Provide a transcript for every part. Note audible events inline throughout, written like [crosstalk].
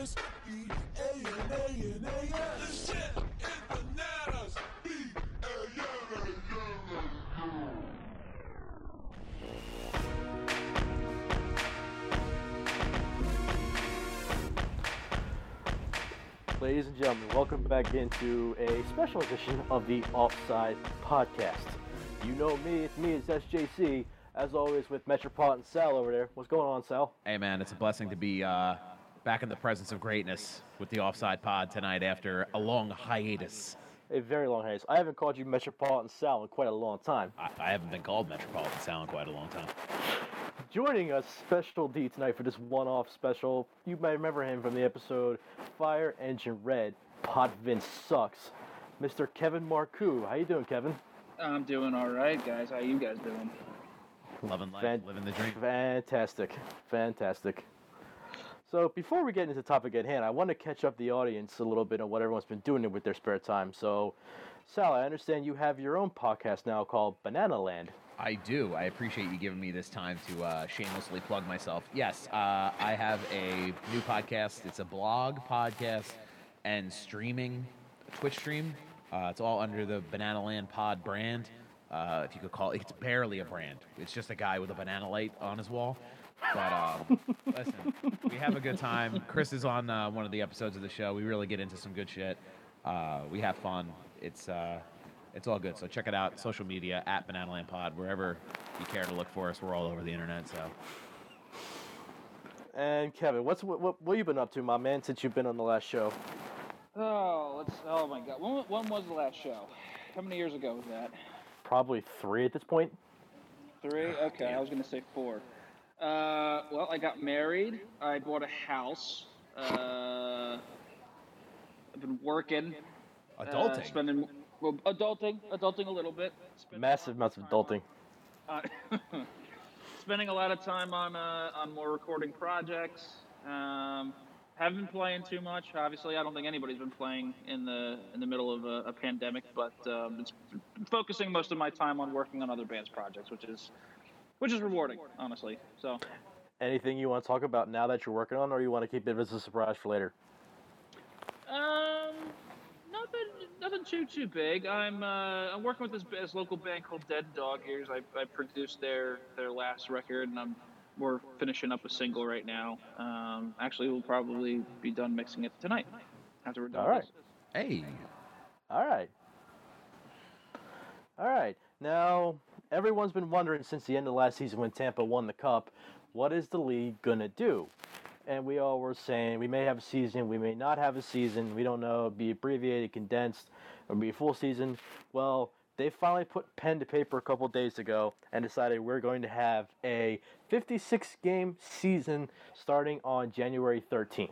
bananas. B A N A N A S. The shit is bananas. B A N A N A S. Ladies and gentlemen, welcome back into a special edition of the Offside Podcast. You know me, it's me, it's SJC, as always with Metropolitan Sal over there. What's going on, Sal? Hey man, it's a blessing to be uh, back in the presence of greatness with the Offside Pod tonight after a long hiatus. A very long hiatus. I haven't called you Metropolitan Sal in quite a long time. I, I haven't been called Metropolitan Sal in quite a long time. Joining us, Special D tonight for this one-off special. You may remember him from the episode Fire Engine Red. Pot Vince sucks. Mr. Kevin Marcoux. How you doing, Kevin? I'm doing all right, guys. How you guys doing? Loving life, Fan- living the dream. Fantastic. Fantastic. So before we get into the topic at hand, I want to catch up the audience a little bit on what everyone's been doing with their spare time. So, Sal, I understand you have your own podcast now called Banana Land. I do. I appreciate you giving me this time to uh, shamelessly plug myself. Yes, uh, I have a new podcast. It's a blog podcast and streaming, Twitch stream. Uh, it's all under the Banana Land Pod brand. Uh, if you could call it, it's barely a brand. It's just a guy with a banana light on his wall. But um, listen, we have a good time. Chris is on uh, one of the episodes of the show. We really get into some good shit. Uh, we have fun. It's uh, it's all good. So check it out. Social media at Banana Land Pod, wherever you care to look for us. We're all over the internet. So And Kevin, what's what, what, what you been up to, my man, since you've been on the last show? Oh, let's. Oh my God. When, when was the last show? How many years ago was that? Probably three at this point. Three. Okay, I was gonna say four. Uh, well, I got married. I bought a house. Uh, I've been working. uh, adulting. spending. Well, adulting. Adulting a little bit. Spending Massive amounts of adulting. uh, [laughs] spending a lot of time on uh, on more recording projects. Um, haven't been playing too much. Obviously, I don't think anybody's been playing in the in the middle of a, a pandemic, but um, it's focusing most of my time on working on other bands' projects, which is which is rewarding, honestly. So, Anything you want to talk about now that you're working on, or you want to keep it as a surprise for later? um, nothing nothing too too big. I'm uh, I'm working with this, this local band called Dead Dog Ears. I, I produced their their last record, and I'm we're finishing up a single right now. Um, actually, we'll probably be done mixing it tonight after we're done. All right. this. hey, All right. All right. Now, everyone's been wondering since the end of last season when Tampa won the Cup, what is the league going to do? And we all were saying we may have a season, we may not have a season, we don't know, be abbreviated, condensed, or be a full season. Well, they finally put pen to paper a couple days ago and decided we're going to have a 56 game season starting on January 13th.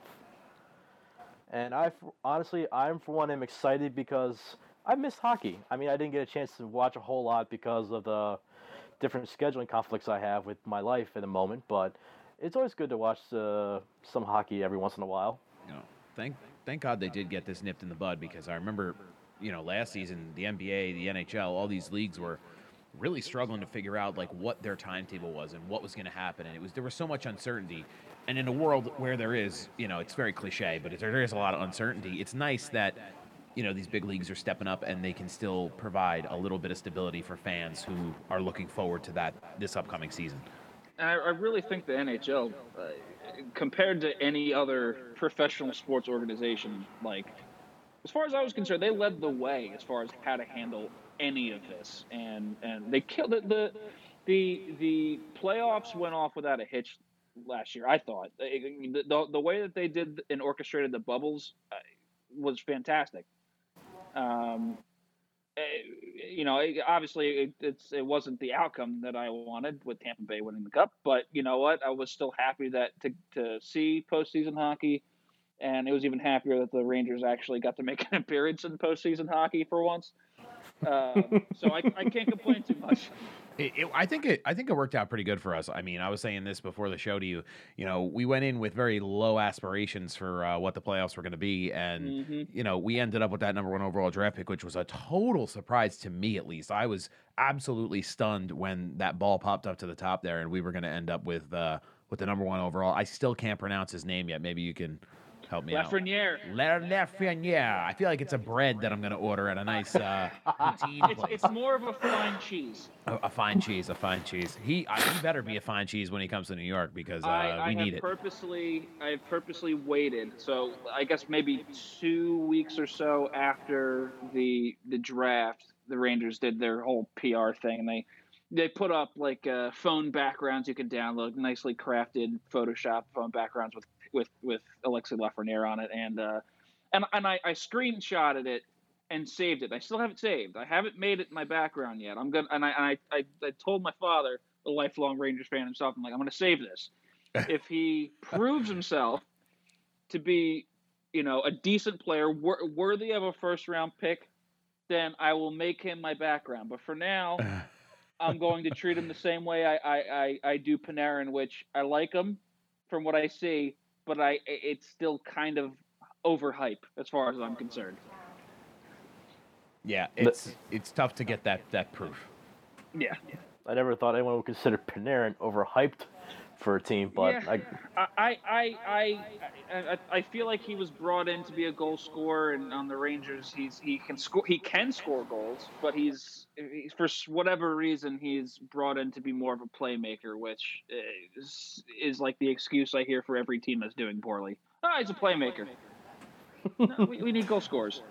And I honestly, I'm for one am excited because I missed hockey. I mean, I didn't get a chance to watch a whole lot because of the different scheduling conflicts I have with my life at the moment. But it's always good to watch uh, some hockey every once in a while. know, thank thank God they did get this nipped in the bud because I remember, you know, last season the NBA, the NHL, all these leagues were really struggling to figure out like what their timetable was and what was going to happen, and it was there was so much uncertainty. And in a world where there is, you know, it's very cliche, but there is a lot of uncertainty. It's nice that you know these big leagues are stepping up and they can still provide a little bit of stability for fans who are looking forward to that this upcoming season. I, I really think the NHL, uh, compared to any other professional sports organization, like as far as I was concerned, they led the way as far as how to handle any of this, and and they killed it. The the the playoffs went off without a hitch last year. I thought the the, the way that they did and orchestrated the bubbles uh, was fantastic. Um, eh, you know, obviously it, it's it wasn't the outcome that I wanted with Tampa Bay winning the cup, but you know what? I was still happy that to to see postseason hockey, and it was even happier that the Rangers actually got to make an [laughs] appearance in postseason hockey for once. Um, so I, I can't complain too much. It, it, I think it. I think it worked out pretty good for us. I mean, I was saying this before the show to you. You know, we went in with very low aspirations for uh, what the playoffs were going to be, and Mhm. you know, we ended up with that number one overall draft pick, which was a total surprise to me, at least. I was absolutely stunned when that ball popped up to the top there, and we were going to end up with uh, with the number one overall. I still can't pronounce his name yet. Maybe you can. Help me out. Lafreniere. La- Lafreniere. I feel like it's a bread that I'm going to order at a nice uh, It's, it's more of a fine cheese. A, a fine cheese, a fine cheese. He, I, he better be a fine cheese when he comes to New York because uh, I, I we need it. purposely I have purposely waited. So I guess maybe two weeks or so after the the draft, the Rangers did their whole PR thing. And they they put up like uh, phone backgrounds you can download, nicely crafted Photoshop phone backgrounds with with with Alexei Lafreniere on it, and uh, and and I, I screenshotted it and saved it. I still have it saved. I haven't made it my background yet. I'm gonna and I I, I, I told my father, a lifelong Rangers fan himself, I'm like, I'm gonna save this. [laughs] if he proves himself to be, you know, a decent player, wor- worthy of a first round pick, then I will make him my background. But for now, [laughs] I'm going to treat him the same way I I, I, I do Panarin, which I like him from what I see, but I it's still kind of overhype as far as I'm concerned. Yeah, it's it's tough to get that that proof. Yeah. I never thought anyone would consider Panarin overhyped for a team, but Yeah. I, I, I, I, I, I feel like he was brought in to be a goal scorer, and on the Rangers, he's he can score he can score goals, but he's, he's for whatever reason he's brought in to be more of a playmaker, which is, is like the excuse I hear for every team that's doing poorly. Ah, he's a playmaker. [laughs] no, we, we need goal scorers.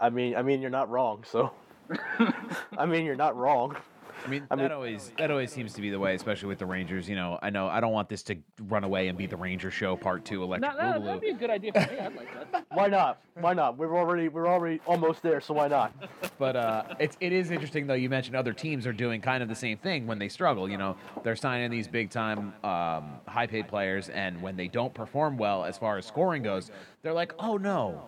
I mean, I mean, you're not wrong. So, [laughs] I mean, you're not wrong. I mean, I that always that always seems to be the way, especially with the Rangers. You know, I know I don't want this to run away and be the Ranger Show Part Two, No, Electric that, Boogaloo. that'd be a good idea for me. I'd like that. Why not? Why not? We're already we're already almost there, so why not? But uh, it's it is interesting though. You mentioned other teams are doing kind of the same thing when they struggle. You know, they're signing these big time, um, high paid players, and when they don't perform well as far as scoring goes, they're like, oh no,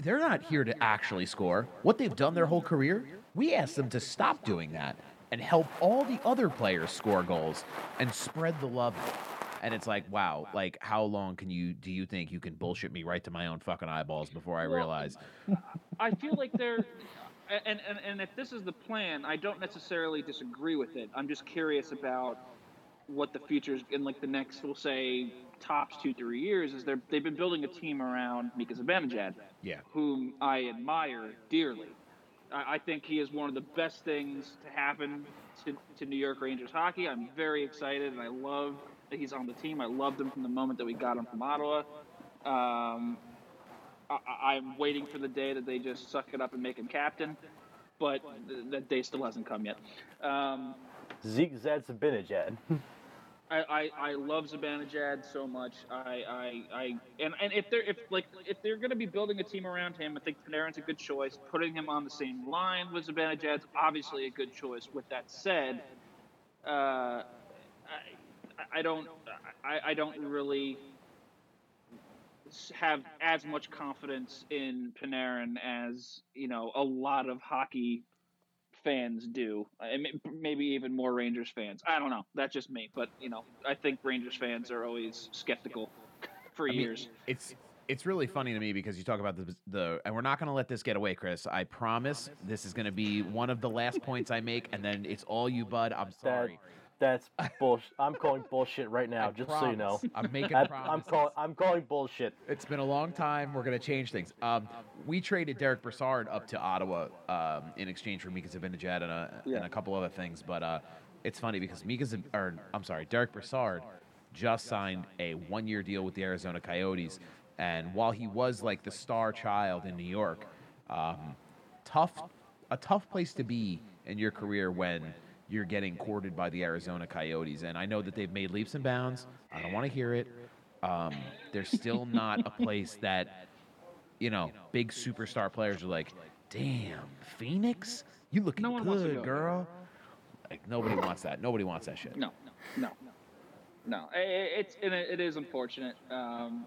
they're not here to actually score. What they've done their whole career, we asked them to stop doing that and help all the other players score goals and spread the love. And it's like, wow, like how long can you do you think you can bullshit me right to my own fucking eyeballs before I Well, realize I feel like they're, and, and and if this is the plan, I don't necessarily disagree with it. I'm just curious about what the future is in like the next, we'll say, tops two three years. Is they're they've been building a team around Mika Zibanejad, Yeah. whom I admire dearly. I, I think he is one of the best things to happen to, to New York Rangers hockey. I'm very excited, and I love that he's on the team. I loved him from the moment that we got him from Ottawa. Um, I, I'm waiting for the day that they just suck it up and make him captain, but th- that day still hasn't come yet. Um, Zeke Zadzabinajad. [laughs] I, I, I love Zibanejad so much. I, I, I and, and if they're if like if they're going to be building a team around him, I think Panarin's a good choice. Putting him on the same line with Zibanejad's obviously a good choice. With that said, uh, I, I don't I, I don't really have as much confidence in Panarin as you know a lot of hockey fans do. I maybe even more Rangers fans. I don't know. That's just me, but you know, I think Rangers fans are always skeptical [laughs] for I mean, years. it's it's really funny to me because you talk about the the and we're not going to let this get away, Chris. I promise this is going to be one of the last points I make, and then it's all you, bud. I'm That sorry. That's [laughs] bullshit. I'm calling bullshit right now, I just so you know. I'm making I, I'm promises. calling I'm calling bullshit. It's been a long time. We're going to change things. Um, we traded Derick Brassard up to Ottawa um, in exchange for Mika Zibanejad and a, Yeah. and a couple other things. But uh, it's funny because Mika, Zib- or I'm sorry, Derick Brassard just signed a one-year deal with the Arizona Coyotes, and while he was like the star child in New York, um, tough, a tough place to be in your career when you're getting courted by the Arizona Coyotes. And I know that they've made leaps and bounds. I don't want to hear it. Um, they're still not a place that, you know, big superstar players are like, damn, Phoenix, you looking No one wants to good, go there." girl. Like nobody wants that. Nobody wants that shit. No, no, no. no. I- It's it it is unfortunate, um,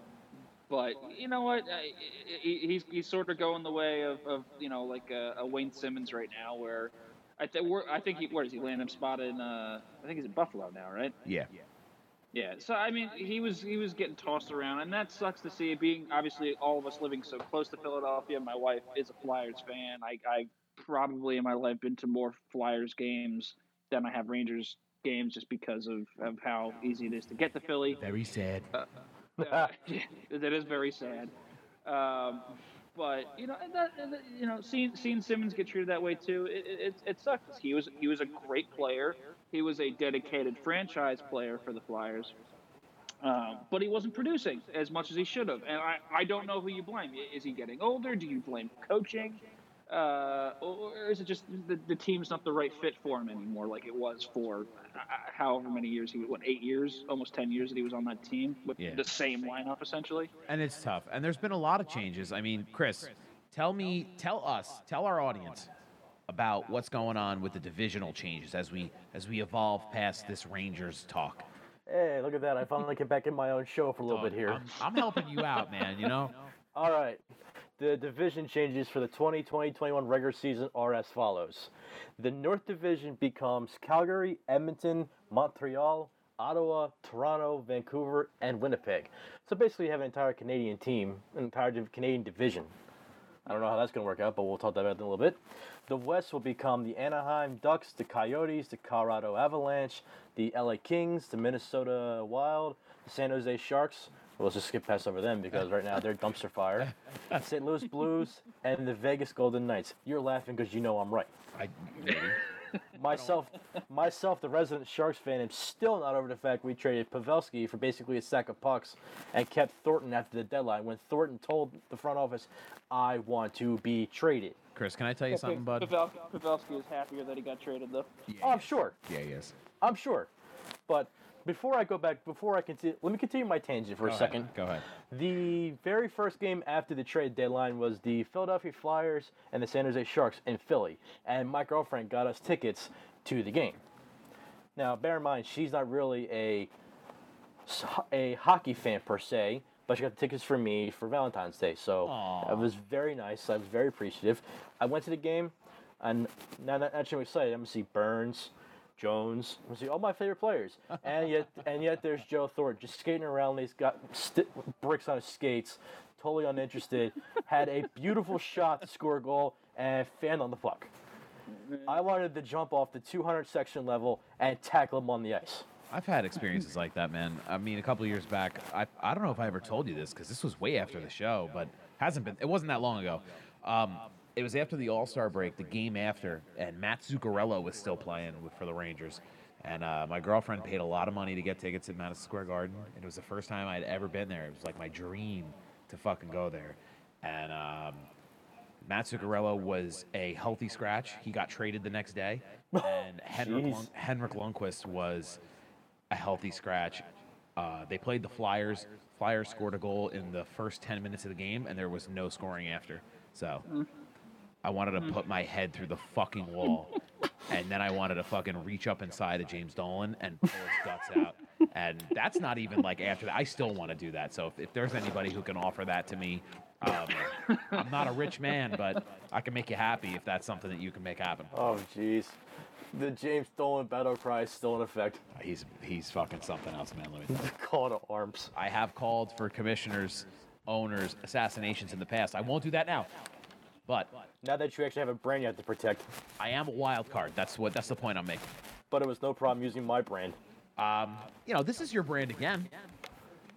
but you know what? I- he- He's he's sort of going the way of, of you know like a, a Wayne Simmonds right now, where I think we're I think he where does he land him spot in? Uh, I think he's in Buffalo now, right? Yeah. Yeah, so I mean, he was he was getting tossed around, and that sucks to see. Being obviously all of us living so close to Philadelphia, my wife is a Flyers fan. I I probably in my life been to more Flyers games than I have Rangers games, just because of, of how easy it is to get to Philly. Very sad. Uh, [laughs] that is very sad. Um, but you know, and that, and that- you know, seeing seeing Simmonds get treated that way too, it it, it sucks. He was he was a great player. He was a dedicated franchise player for the Flyers. Um, but he wasn't producing as much as he should have, and I, I don't know who you blame. Is he getting older? Do you blame coaching, uh, or or is it just the, the team's not the right fit for him anymore, like it was for uh, however many years he was, what, eight years, almost ten years that he was on that team with Yeah. the same lineup essentially. And it's tough. And there's been a lot of changes. I mean, Chris, tell me, tell us, tell our audience about what's going on with the divisional changes as we as we evolve past this Rangers talk. Hey, look at that! I finally get back in my own show for a little bit here. I'm, I'm helping you out, man. You know. [laughs] All right. The division changes for the 2020-21 regular season are as follows. The North Division becomes Calgary, Edmonton, Montreal, Ottawa, Toronto, Vancouver, and Winnipeg. So basically you have an entire Canadian team, an entire Canadian division. I don't know how that's going to work out, but we'll talk about that in a little bit. The West will become the Anaheim Ducks, the Coyotes, the Colorado Avalanche, the LA Kings, the Minnesota Wild, the San Jose Sharks. Well, let's just skip past over them because right now they're dumpster fire. [laughs] St. Louis Blues and the Vegas Golden Knights. You're laughing because you know I'm right. I. [laughs] Myself, myself, the resident Sharks fan, am still not over the fact we traded Pavelski for basically a sack of pucks and kept Thornton after the deadline. When Thornton told the front office, "I want to be traded." Chris, can I tell you something, bud? Pavel, Pavelski is happier that he got traded though. Yeah, Oh, I'm sure. Yeah, yes. I'm sure. But before I go back, before I continue, let me continue my tangent for Go a ahead. second. Go ahead. The very first game after the trade deadline was the Philadelphia Flyers and the San Jose Sharks in Philly, and my girlfriend got us tickets to the game. Now, bear in mind, she's not really a a hockey fan per se, but she got the tickets for me for Valentine's Day, so it was very nice. I was very appreciative. I went to the game, and now that actually I'm excited. I'm gonna see Burns, Jones. See all my favorite players, [laughs] and yet and yet there's Joe Thornton just skating around. He's got st- bricks on his skates, totally uninterested. Had a beautiful shot to score a goal and fanned on the puck. I wanted to jump off the 200 section level and tackle him on the ice. I've had experiences like that, man. I mean, a couple years back, I, I don't know if I ever told you this because this was way after the show, but hasn't been. It wasn't that long ago. Um, it was after the All Star break, the game after, and Matt Zuccarello was still playing with, for the Rangers. And uh, my girlfriend paid a lot of money to get tickets at Madison Square Garden, and it was the first time I'd ever been there. It was like my dream to fucking go there. And um, Matt Zuccarello was a healthy scratch. He got traded the next day, and [laughs] Henrik. Lund- Henrik Lundqvist was a healthy scratch. Uh, they played the Flyers. Flyers scored a goal in the first 10 minutes of the game, and there was no scoring after. So I wanted to put my head through the fucking wall, [laughs] and then I wanted to fucking reach up inside of James Dolan and pull his guts out. And that's not even like after that. I still want to do that. So if, if there's anybody who can offer that to me, um, I'm not a rich man, but I can make you happy if that's something that you can make happen. Oh, jeez. The James Dolan battle cry is still in effect. He's he's fucking something else, man. Let me tell you. [laughs] Call to arms. I have called for commissioners, owners, assassinations in the past. I won't do that now. But Now that you actually have a brand you have to protect, I am a wild card. That's what that's the point I'm making. but it was no problem using my brand Um, you know, this is your brand again.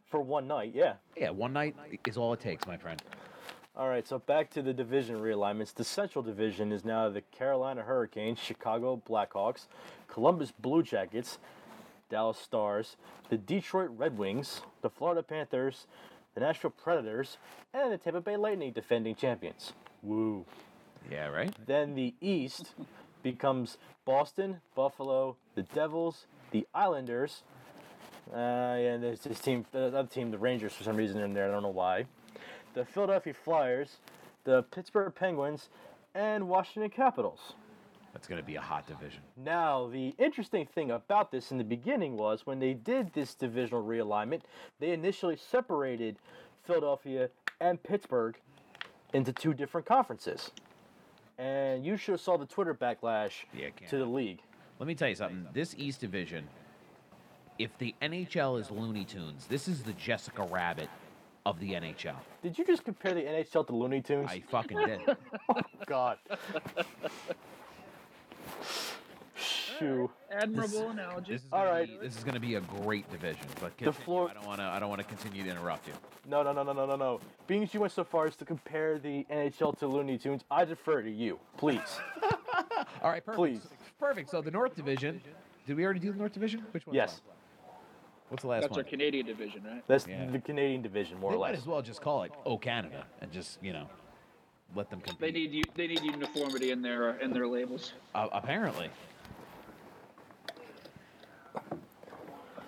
for one night. Yeah. Yeah, one night is all it takes, my friend. All right, so back to the division realignments. The Central Division is now the Carolina Hurricanes, Chicago Blackhawks, Columbus Blue Jackets, Dallas Stars, the Detroit Red Wings, the Florida Panthers, the Nashville Predators, and the Tampa Bay Lightning, defending champions. Woo. Yeah, right? Then the East [laughs] becomes Boston, Buffalo, the Devils, the Islanders, uh, and there's this team, the other team, the Rangers, for some reason in there. I don't know why. The Philadelphia Flyers, the Pittsburgh Penguins, and Washington Capitals. That's going to be a hot division. Now, the interesting thing about this in the beginning was when they did this divisional realignment, they initially separated Philadelphia and Pittsburgh into two different conferences. And you should have saw the Twitter backlash Yeah, to the league. Let me tell you something. This East Division, if the NHL is Looney Tunes, this is the Jessica Rabbit of the NHL. Did you just compare the NHL to Looney Tunes? I fucking did. [laughs] Oh, God. To Admirable analogy. This is All gonna. Be, this is going to be a great division, but The floor- I don't want to. I don't want to continue to interrupt you. no, no, no, no, no, no, no. Being as you went so far as to compare the NHL to Looney Tunes, I defer to you, please. [laughs] All right, perfect. Please. Perfect. So the North Division. Did we already do the North Division? Which one? yes, What's the last That's one? That's our Canadian division, right? that's Yeah. the Canadian division, more they or might as well just call it Oh Canada and just you know let them compete. They need. They need uniformity in their in their labels. Uh, apparently.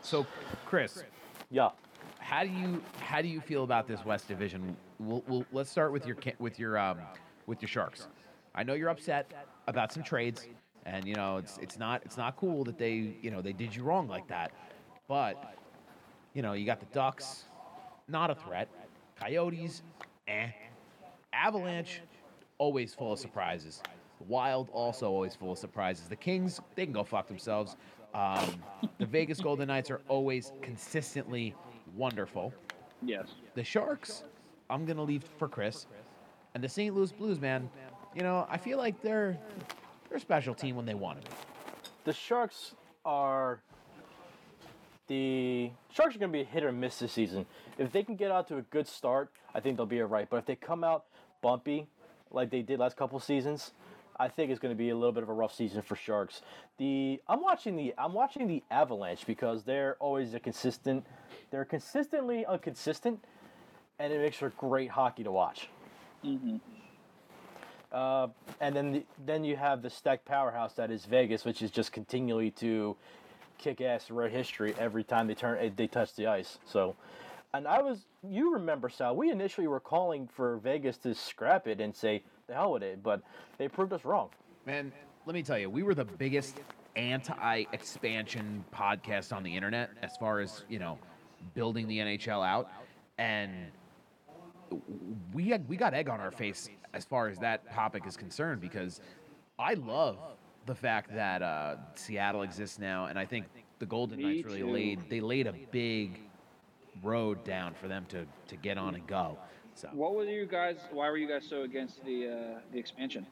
So, Chris, Yeah. how do you how do you feel about this West Division? We'll, we'll let's start with your with your um with your Sharks. I know you're upset about some trades, and you know it's it's not it's not cool that they you know they did you wrong like that, but you know you got the Ducks, not a threat. Coyotes, eh. Avalanche, always full of surprises. Wild, also always full of surprises. The Kings, they can go fuck themselves. Um, the Vegas Golden Knights are always consistently wonderful. Yes. The Sharks, I'm gonna leave for Chris, and the St. Louis Blues, man. You know, I feel like they're they're a special team when they want to be. The Sharks are the Sharks are going to be a hit or miss this season. If they can get out to a good start, I think they'll be all right. But if they come out bumpy, like they did last couple seasons, I think it's going to be a little bit of a rough season for Sharks. The I'm watching the I'm watching the Avalanche because they're always a consistent. They're consistently inconsistent, and it makes for great hockey to watch. Uh, and then the, then you have the stacked powerhouse that is Vegas, which is just continually to kick ass write history every time they turn they touch the ice. So, and I was you remember Sal, we initially were calling for Vegas to scrap it and say the hell with it, but they proved us wrong. Man, let me tell you, we were the biggest anti-expansion podcast on the internet as far as you know, building the NHL out, and we had, we got egg on our face as far as that topic is concerned because I love the fact that uh, Seattle exists now, and I think the Golden Knights really laid they laid a big road down for them to to get on and go. So What were you guys? Why were you guys so against the uh, the expansion?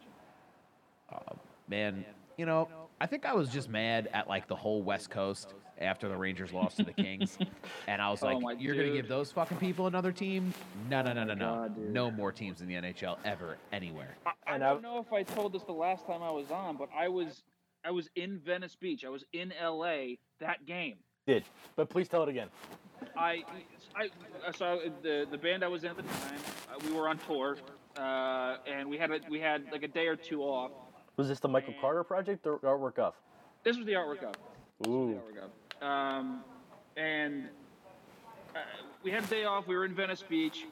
man, you know, I think I was just mad at like the whole West Coast after the Rangers lost to the Kings, [laughs] and I was Oh like, my "You're gonna give those fucking people another team? No, no, no, no, no, God, no more teams in the NHL ever, anywhere." I, I don't know if I told this the last time I was on, but I was I was in Venice Beach. I was in LA that game. Did, but please tell it again. I, I, so the the band I was in at the time, uh, we were on tour, uh, and we had a, we had like a day or two off. Was this the Michael Carter project or artwork of? This was the artwork of. Ooh, we go. Um, and uh, we had a day off. We were in Venice Beach,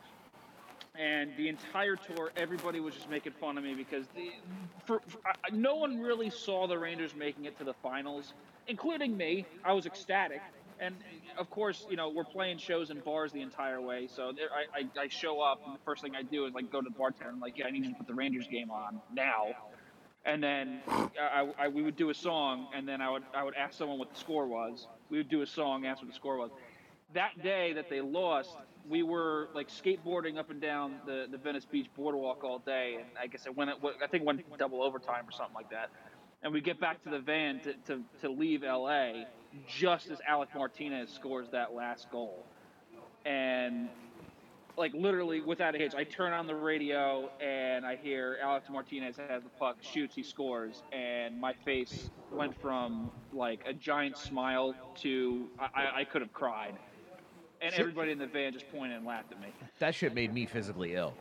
and the entire tour, everybody was just making fun of me because the, for, for, I, no one really saw the Rangers making it to the finals, including me. I was ecstatic. And uh, of course, you know, we're playing shows in bars the entire way. So there, I, I, I show up, and the first thing I do is like go to the bartender. I'm like, yeah, I need you to put the Rangers game on now and then uh, I, I, we would do a song, and then I would I would ask someone what the score was. We would do a song, ask what the score was. That day that they lost, we were like skateboarding up and down the, the Venice Beach boardwalk all day, and I guess it went- I think it went double overtime or something like that. And we get back to the van to, to, to leave LA just as Alec Martinez scores that last goal. And like literally without a hitch. I turn on the radio and I hear Alex Martinez has the puck, shoots, he scores, and my face went from like a giant smile to I, I, I could have cried. And everybody in the van just pointed and laughed at me. That shit made me physically ill.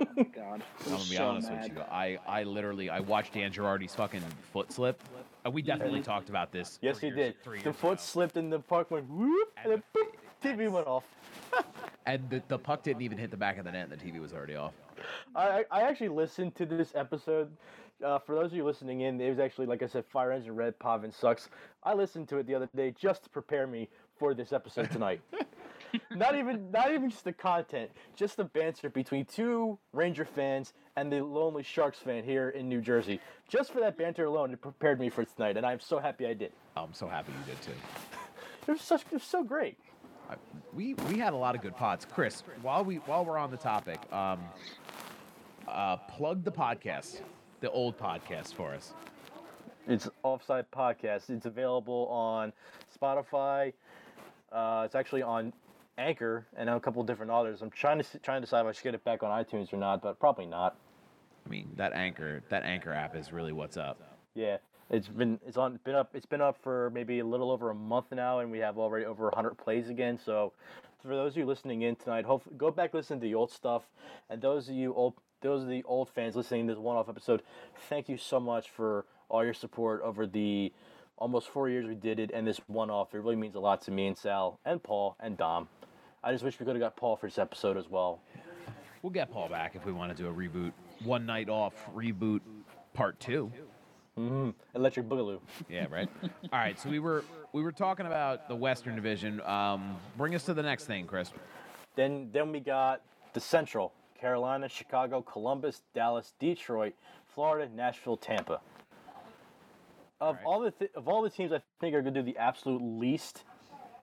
Oh my god. [laughs] I'm gonna be so honest mad. with you. I, I literally I watched Dan Girardi's fucking foot slip. Uh, we definitely talked about this. yes, three he did. Three The foot ago. slipped in the puck, went whoop, and the boop, TV went off. [laughs] and the, the puck didn't even hit the back of the net, and the TV was already off. I, I I actually listened to this episode. Uh, for those of you listening in, it was actually, like I said, Fire Engine Red Pavin sucks. I listened to it the other day just to prepare me for this episode tonight. [laughs] [laughs] not even not even just the content, just the banter between two Ranger fans and the lonely Sharks fan here in New Jersey. Just for that banter alone, it prepared me for tonight, and I'm so happy I did. I'm so happy you did too. [laughs] It was such it was so great. I, we we had a lot of good pods. Chris, while we while we're on the topic, um, uh, plug the podcast, the old podcast for us. It's Offside Podcast. It's available on Spotify. Uh, it's actually on Anchor and a couple different others. I'm trying to trying to decide if I should get it back on iTunes or not, but probably not. I mean, that anchor that anchor app is really what's up. Yeah, it's been it's on been up it's been up for maybe a little over a month now, and we have already over 100 plays again. So, for those of you listening in tonight, hopefully go back listen to the old stuff, and those of you old those of the old fans listening to this one-off episode, thank you so much for all your support over the almost four years we did it, and this one-off. It really means a lot to me and Sal and Paul and Dom. I just wish we could have got Paul for this episode as well. We'll get Paul back if we want to do a reboot, one night off reboot, part two. Electric Boogaloo. Yeah, right. [laughs] All right, so we were we were talking about the Western Division. Um, bring us to the next thing, Chris. Then then we got the Central: Carolina, Chicago, Columbus, Dallas, Detroit, Florida, Nashville, Tampa. Of Alright. all the th- of all the teams, I think are going to do the absolute least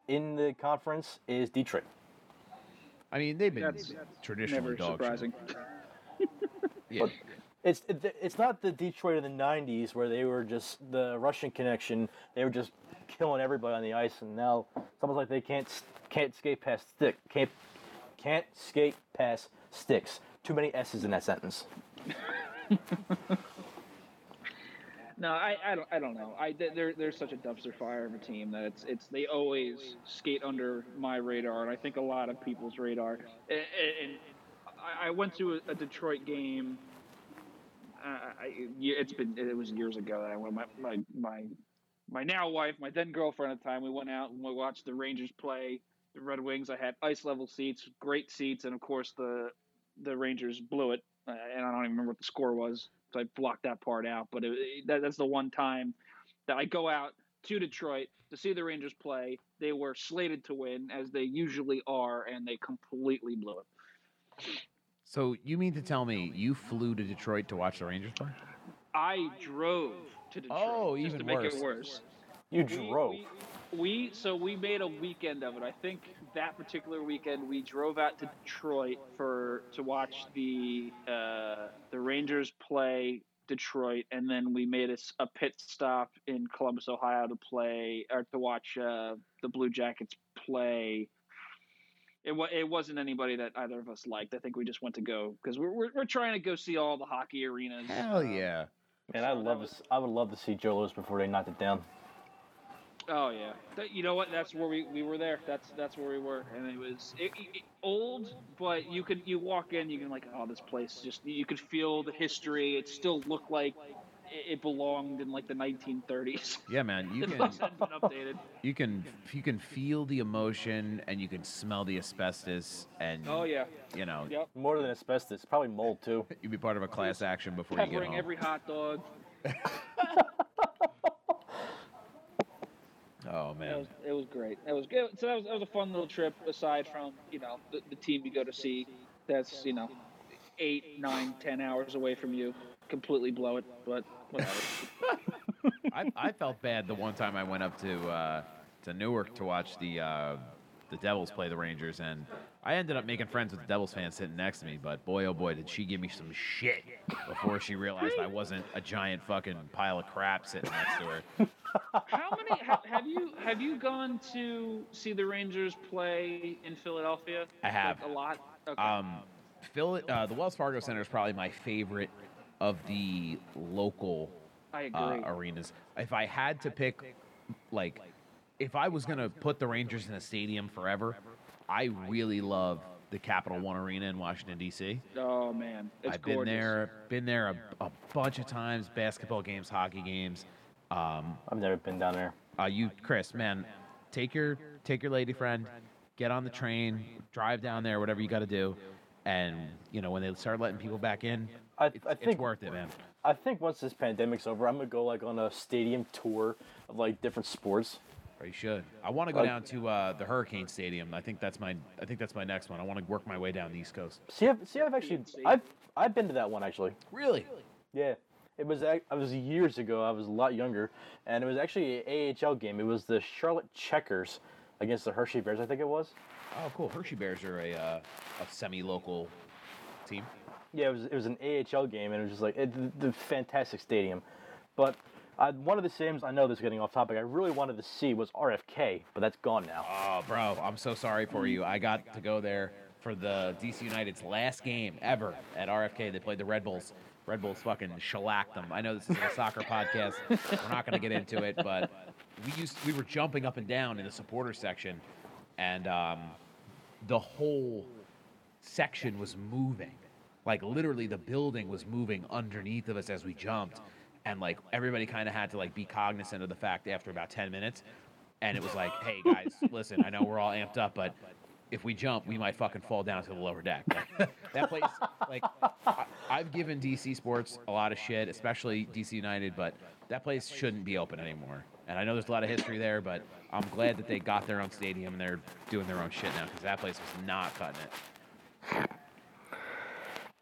in the conference is Detroit. I mean, they've been That's traditionally Never dog shit. [laughs] Yeah. It's it's not the Detroit of the '90s where they were just the Russian connection. They were just killing everybody on the ice, and now it's almost like they can't can't skate past stick can't can't skate past sticks. Too many s's in that sentence. [laughs] No, I, I don't I don't know. I they're they're such a dumpster fire of a team that it's it's they always skate under my radar, and I think a lot of people's radar. And, and I, went to a, Detroit game. Uh, it's been it was years ago that I went. My my my my now wife, my then girlfriend at the time, we went out and we watched the Rangers play the Red Wings. I had ice level seats, great seats, and of course the the Rangers blew it, uh, and I don't even remember what the score was. So I blocked that part out. But it, it- that, that's the one time that I go out to Detroit to see the Rangers play. They were slated to win, as they usually are, and they completely blew it. So you mean to tell me you flew to Detroit to watch the Rangers play? I drove to Detroit Oh, just even to make worse. it worse. You We- drove. We, we so we made a weekend of it. I think that particular weekend we drove out to Detroit for to watch the uh, the Rangers play Detroit, and then we made a pit stop in Columbus, Ohio, to play or to watch uh, the Blue Jackets play. It, wa- it wasn't anybody that either of us liked. I think we just went to go because we're, we're, we're trying to go see all the hockey arenas. Hell Um, yeah. Man, I So that love was- I would love to see Joe Louis before they knocked it down. Oh yeah, That- you know what? That's where we, we were there. That's that's where we were, and it was it, it- old, but you could you walk in, you can like, oh, this place just you could feel the history. It still looked like it, it belonged in like the 1930s. [laughs] Yeah, man. You can updated. you can you can feel the emotion and you can smell the asbestos and Oh yeah, you know yep. More than asbestos, probably mold too. [laughs] you'd be part of a class action before you get Peppering home. every hot dog. [laughs] oh It man. was, it was great. It was good. So that was, that was a fun little trip. Aside from you know the, the team you go to see, that's you know eight, nine, ten hours away from you. Completely blow it, but whatever. [laughs] I, I felt bad the one time I went up to uh, to Newark to watch the uh, the Devils play the Rangers, and I ended up making friends with the Devils fans sitting next to me. But boy, oh boy, did she give me some shit before she realized I wasn't a giant fucking pile of crap sitting next to her. How many ha, have you have you gone to see the Rangers play in Philadelphia? I have. Like, a lot. Okay. Um, Phil, uh, the Wells Fargo Center is probably my favorite of the local uh, arenas. If I had to pick, like, if I was gonna put the Rangers in a stadium forever, I really love the Capital One Arena in Washington D.C. oh man, it's I've been gorgeous. there, been there a, a bunch of times, basketball games, hockey games. Um, I've never been down there. uh, you, Chris, man, take your take your lady friend, get on the train, drive down there, whatever you got to do, and you know when they start letting people back in, I, it's, I it's worth it, man. I think once this pandemic's over, I'm gonna go like on a stadium tour of like different sports. Or you should. I want to go down to uh, the Hurricane Stadium. I think that's my. I think that's my next one. I want to work my way down the East Coast. See, I've, see, I've actually, I've, I've been to that one actually. Really? Yeah, it was. I was years ago. I was a lot younger, and it was actually an AHL game. It was the Charlotte Checkers against the Hershey Bears. I think it was. Oh, cool. Hershey Bears are a uh, a semi-local team. Yeah, it was. It was an AHL game, and it was just like it, the, the fantastic stadium. But I, one of the Sims, I know this is getting off topic, I really wanted to see was RFK, but that's gone now. Oh, bro, I'm so sorry for you. I got to go there for the DC United's last game ever at RFK. They played the Red Bulls. Red Bulls fucking shellacked them. I know this is a soccer podcast. We're not going to get into it, but we used we were jumping up and down in the supporter section, and um, the whole section was moving. Like literally, the building was moving underneath of us as we jumped, and like everybody kind of had to like be cognizant of the fact after about ten minutes, and it was like, hey guys, listen, I know we're all amped up, but if we jump, we might fucking fall down to the lower deck. Like, that place, like, I, I've given DC Sports a lot of shit, especially DC United, but that place shouldn't be open anymore. And I know there's a lot of history there, but I'm glad that they got their own stadium and they're doing their own shit now because that place was not cutting it.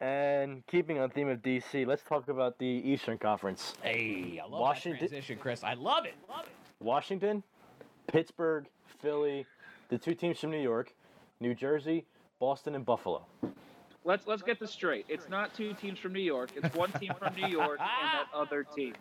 And keeping on theme of DC, let's talk about the Eastern Conference. Hey, I love Washington- that transition, Chris. I love it. Love it. Washington, Pittsburgh, Philly, the two teams from New York, New Jersey, Boston, and Buffalo. Let's let's get this straight. It's not two teams from New York. It's one team from New York [laughs] and that other team.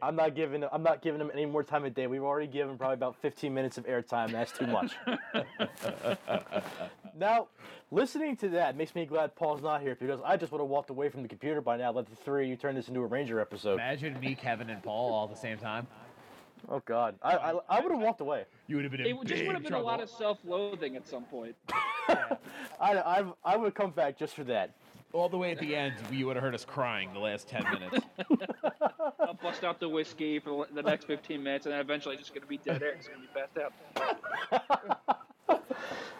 I'm not giving I'm not giving them any more time of day. We've already given probably about 15 minutes of airtime. That's too much. [laughs] now, listening to that makes me glad Paul's not here because I just would have walked away from the computer by now. Let the three of you turn this into a Ranger episode. Imagine me, Kevin, and Paul all at the same time. Oh God, I I, I would have walked away. You would have been in It would- just would have been trouble. a lot of self-loathing at some point. [laughs] I I, I would have come back just for that. All the way at the end, you would have heard us crying the last 10 minutes. [laughs] I'll bust out the whiskey for the next 15 minutes, and then eventually just going to be dead air. It's going to be passed out. [laughs]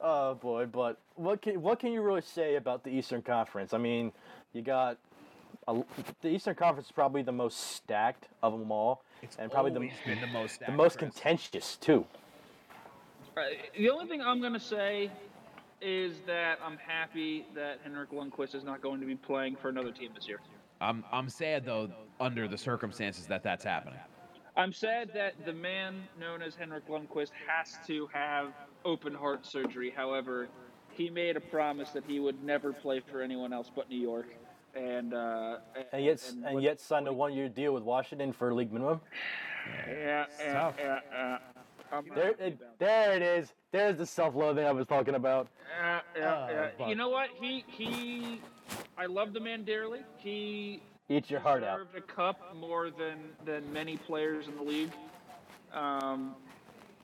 Oh boy, but what can what can you really say about the Eastern Conference? I mean, you got a, the Eastern Conference is probably the most stacked of them all, It's and probably the been the most the most actress. contentious too. Uh, the only thing I'm going to say is that I'm happy that Henrik Lundqvist is not going to be playing for another team this year. I'm, I'm sad, though, under the circumstances that that's happening. I'm sad that the man known as Henrik Lundqvist has to have open heart surgery. However, he made a promise that he would never play for anyone else but New York. And uh, And yet and what- yet signed a one year deal with Washington for league minimum. yeah, yeah, yeah, yeah. There it, there it is. There's the self loathing I was talking about. Yeah, yeah, Uh, yeah. You know what? He he. I love the man dearly. He Eat your heart out. deserved a cup more than than many players in the league. Um,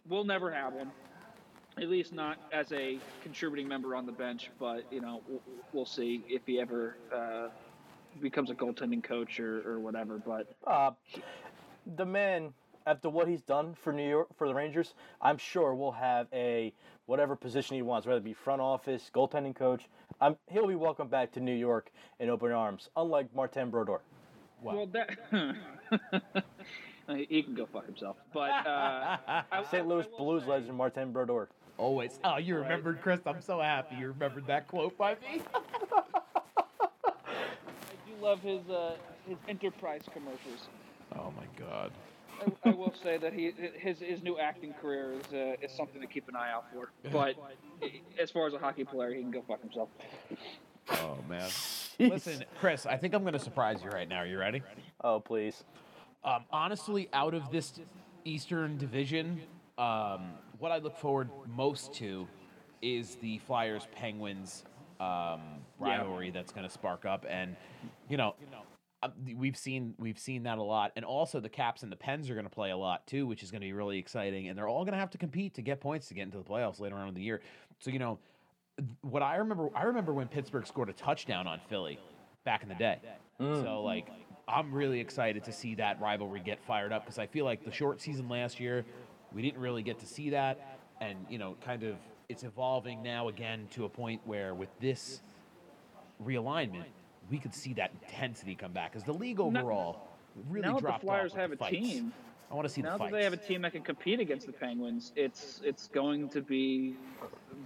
we'll never have one. At least not as a contributing member on the bench. But you know, we'll, we'll see if he ever uh, becomes a goaltending coach or, or whatever. But Uh, the man, after what he's done for New York for the Rangers, I'm sure will have a whatever position he wants, whether it be front office, goaltending coach. I'm, he'll be welcome back to New York in open arms, unlike Martin Brodeur. well, that [laughs] he can go fuck himself. But uh, [laughs] St. Louis Blues say- legend Martin Brodeur. Always. Oh, you remembered, Chris? I'm so happy you remembered that quote by me. [laughs] I do love his uh, his enterprise commercials. Oh, my God. I, I will say that he his his new acting career is uh, is something to keep an eye out for. But as far as a hockey player, he can go fuck himself. Oh, man. Listen, Chris, I think I'm going to surprise you right now. Are you ready? Oh, please. Um, honestly, out of this Eastern Division, um, what I look forward most to is the Flyers Penguins um, rivalry that's going to spark up, and you know, uh, we've seen we've seen that a lot, and also the Caps and the Pens are going to play a lot too, which is going to be really exciting, and they're all going to have to compete to get points to get into the playoffs later on in the year. So you know, what I remember, I remember when Pittsburgh scored a touchdown on Philly back in the day. So like, I'm really excited to see that rivalry get fired up because I feel like the short season last year, we didn't really get to see that, and you know, kind of it's evolving now again to a point where with this realignment, we could see that intensity come back because the league overall really now that the dropped Flyers off have the a fights. team, I want to see now the that they have a team that can compete against the Penguins, it's it's going to be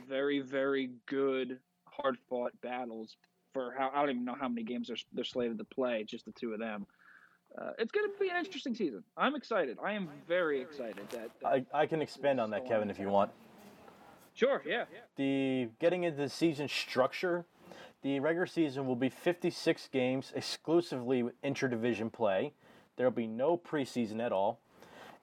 very very good, hard fought battles for how I don't even know how many games they're they're slated to play, just the two of them. Uh, it's going to be an interesting season. I'm excited. I am very excited that. that I, I can expand on that, Kevin, if you want. sure, yeah. The getting into the season structure, the regular season will be 56 games exclusively with interdivision play. There will be no preseason at all.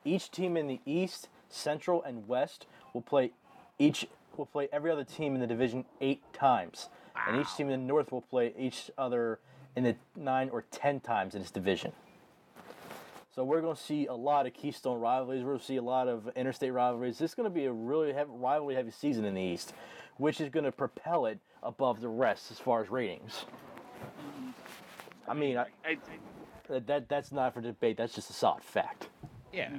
Each team in the East, Central, and West will play each will play every other team in the division eight times, and each team in the North will play each other in the nine or ten times in its division. So we're going to see a lot of Keystone rivalries. We're going to see a lot of interstate rivalries. This is going to be a really heavy, rivalry heavy season in the East, which is going to propel it above the rest as far as ratings. I mean, I, I, that, uh, that that's not for debate. That's just a solid fact. Yeah.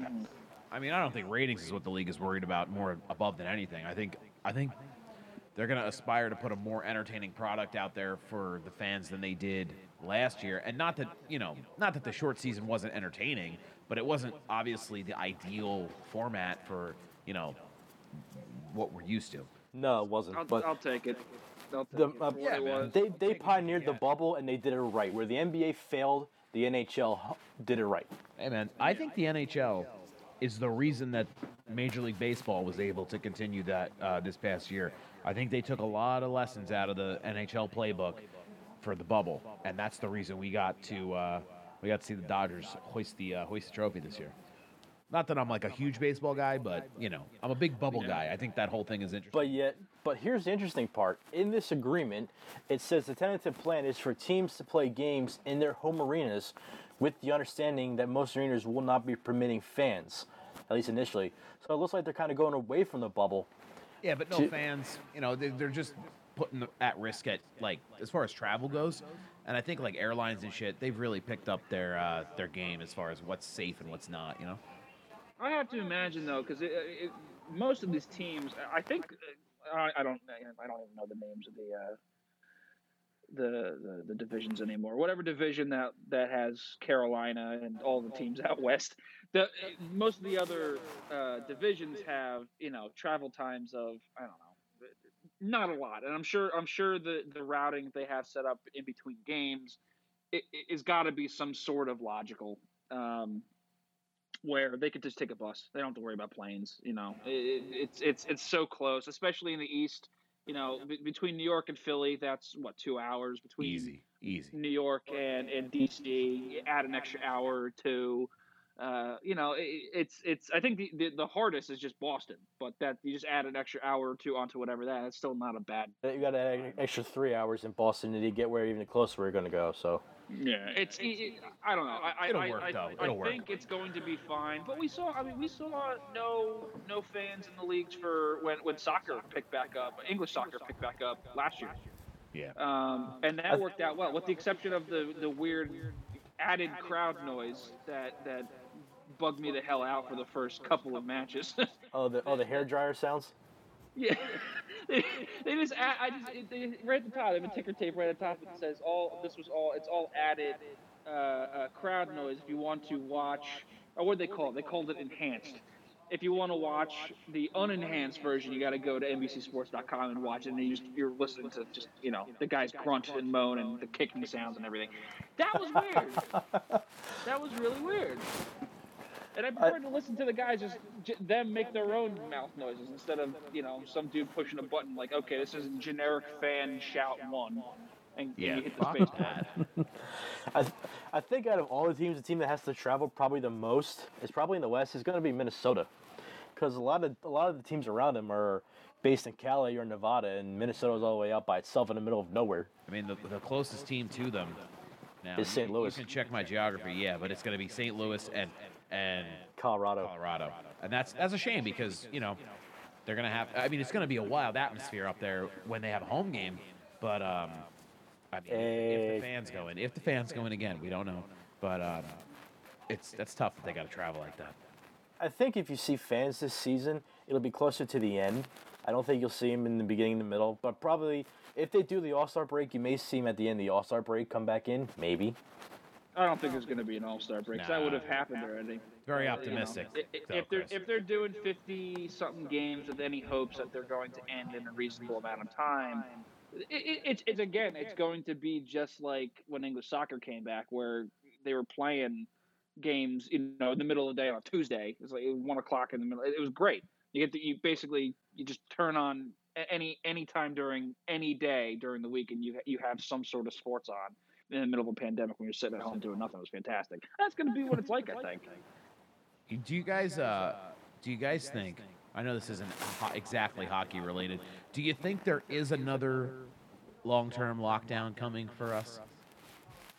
I mean, I don't think ratings is what the league is worried about more above than anything. I think I think they're going to aspire to put a more entertaining product out there for the fans than they did last year. And not that, you know, not that the short season wasn't entertaining, but it wasn't obviously the ideal format for, you know, what we're used to. No, it wasn't. I'll, but I'll take it. I'll take the, uh, for yeah, it man. was. they they what you pioneered the bubble and they did it right. Where the NBA failed, the NHL did it right. Hey, man, I think the NHL is the reason that Major League Baseball was able to continue that uh, this past year. I think they took a lot of lessons out of the NHL playbook for the bubble, and that's the reason we got to uh, we got to see the Dodgers hoist the uh, hoist the trophy this year. Not that I'm like a huge baseball guy, but you know, I'm a big bubble guy. I think that whole thing is interesting. But yet, but here's the interesting part. In this agreement, it says the tentative plan is for teams to play games in their home arenas, with the understanding that most arenas will not be permitting fans, at least initially. So it looks like they're kind of going away from the bubble. Yeah, but no To- fans. You know, they, they're just putting the- at risk at like as far as travel goes. And I think like airlines and shit, they've really picked up their uh, their game as far as what's safe and what's not. You know. I have to imagine though, because it, it, most of these teams, I think, uh, I, I don't, I don't even know the names of the, uh, the, the the divisions anymore. Whatever division that that has Carolina and all the teams out [laughs] west, the most of the other uh, divisions have you know travel times of I don't know, not a lot, and I'm sure I'm sure the the routing they have set up in between games, it, it's got to be some sort of logical. Um, where they could just take a bus. They don't have to worry about planes. You know, it, it, it's it's it's so close, especially in the east. You know, be, between New York and Philly, that's what two hours. Between Easy, easy. New York and and DC, add an extra hour or two. Uh, you know, it, it's it's. I think the, the the hardest is just Boston, but that you just add an extra hour or two onto whatever that. It's still not a bad. You got an extra three hours in Boston to get where even the closer we're going to go. So Yeah, it's. It, it- I don't know. I, I- It'll I, work, I, though. I It'll work. think it's going to be fine. But we saw. I mean, we saw no no fans in the leagues for when when soccer picked back up. English soccer picked back up last year, Yeah. um, and that worked out well, with the exception of the the weird added crowd noise that that bugged me the hell out for the first couple of matches. [laughs] oh the oh the hair dryer sounds. Yeah, [laughs] they, they just add, I just they, right at the top. They have a ticker tape right at the top that says all. This was all. It's all added uh, uh, crowd noise. If you want to watch, or what they call it? They called it enhanced. If you want to watch the unenhanced version, you got to go to NBCSports.com and watch it. And you just, you're listening to just you know the guys grunt and moan and the kicking sounds and everything. That was weird. [laughs] that was really weird. And I prefer to listen to the guys just j- them make their own mouth noises instead of you know some dude pushing a button like okay this is generic fan shout one, and, and Yeah. you hit the space [laughs] that. button. I, th- I think out of all the teams, the team that has to travel probably the most is probably in the West is going to be Minnesota, because a lot of a lot of the teams around them are based in Cali or Nevada, and Minnesota's all the way out by itself in the middle of nowhere. I mean, the, the closest team to them now Is St. Louis. You can check my geography, yeah, but it's going to be St. Louis and and Colorado. Colorado, and that's that's a shame because you know they're going to have. I mean, it's going to be a wild atmosphere up there when they have a home game, but um, I mean, if the fans go in, if the fans go in again, we don't know, but um, it's that's tough that they got to travel like that. I think if you see fans this season, it'll be closer to the end. I don't think you'll see them in the beginning, the middle, but probably if they do the All Star break, you may see them at the end of the All Star break come back in, maybe. I don't think there's going to be an All Star break. 'cause that would have happened already. Very You know, optimistic. i- i- though, if they're Chris. if they're doing fifty something games with any hopes that they're going to end in a reasonable amount of time, it, it, it's it's again it's going to be just like when English soccer came back, where they were playing games you know in the middle of the day on a Tuesday. It was like one o'clock in the middle. It was great. You get to you basically you just turn on any any time during any day during the week, and you you have some sort of sports on. In the middle of a pandemic when you're sitting at home doing nothing It was fantastic. That's going to be what it's like, I think. Do you guys uh do you guys think I know this isn't ho- exactly hockey related. Do you think there is another long-term lockdown coming for us?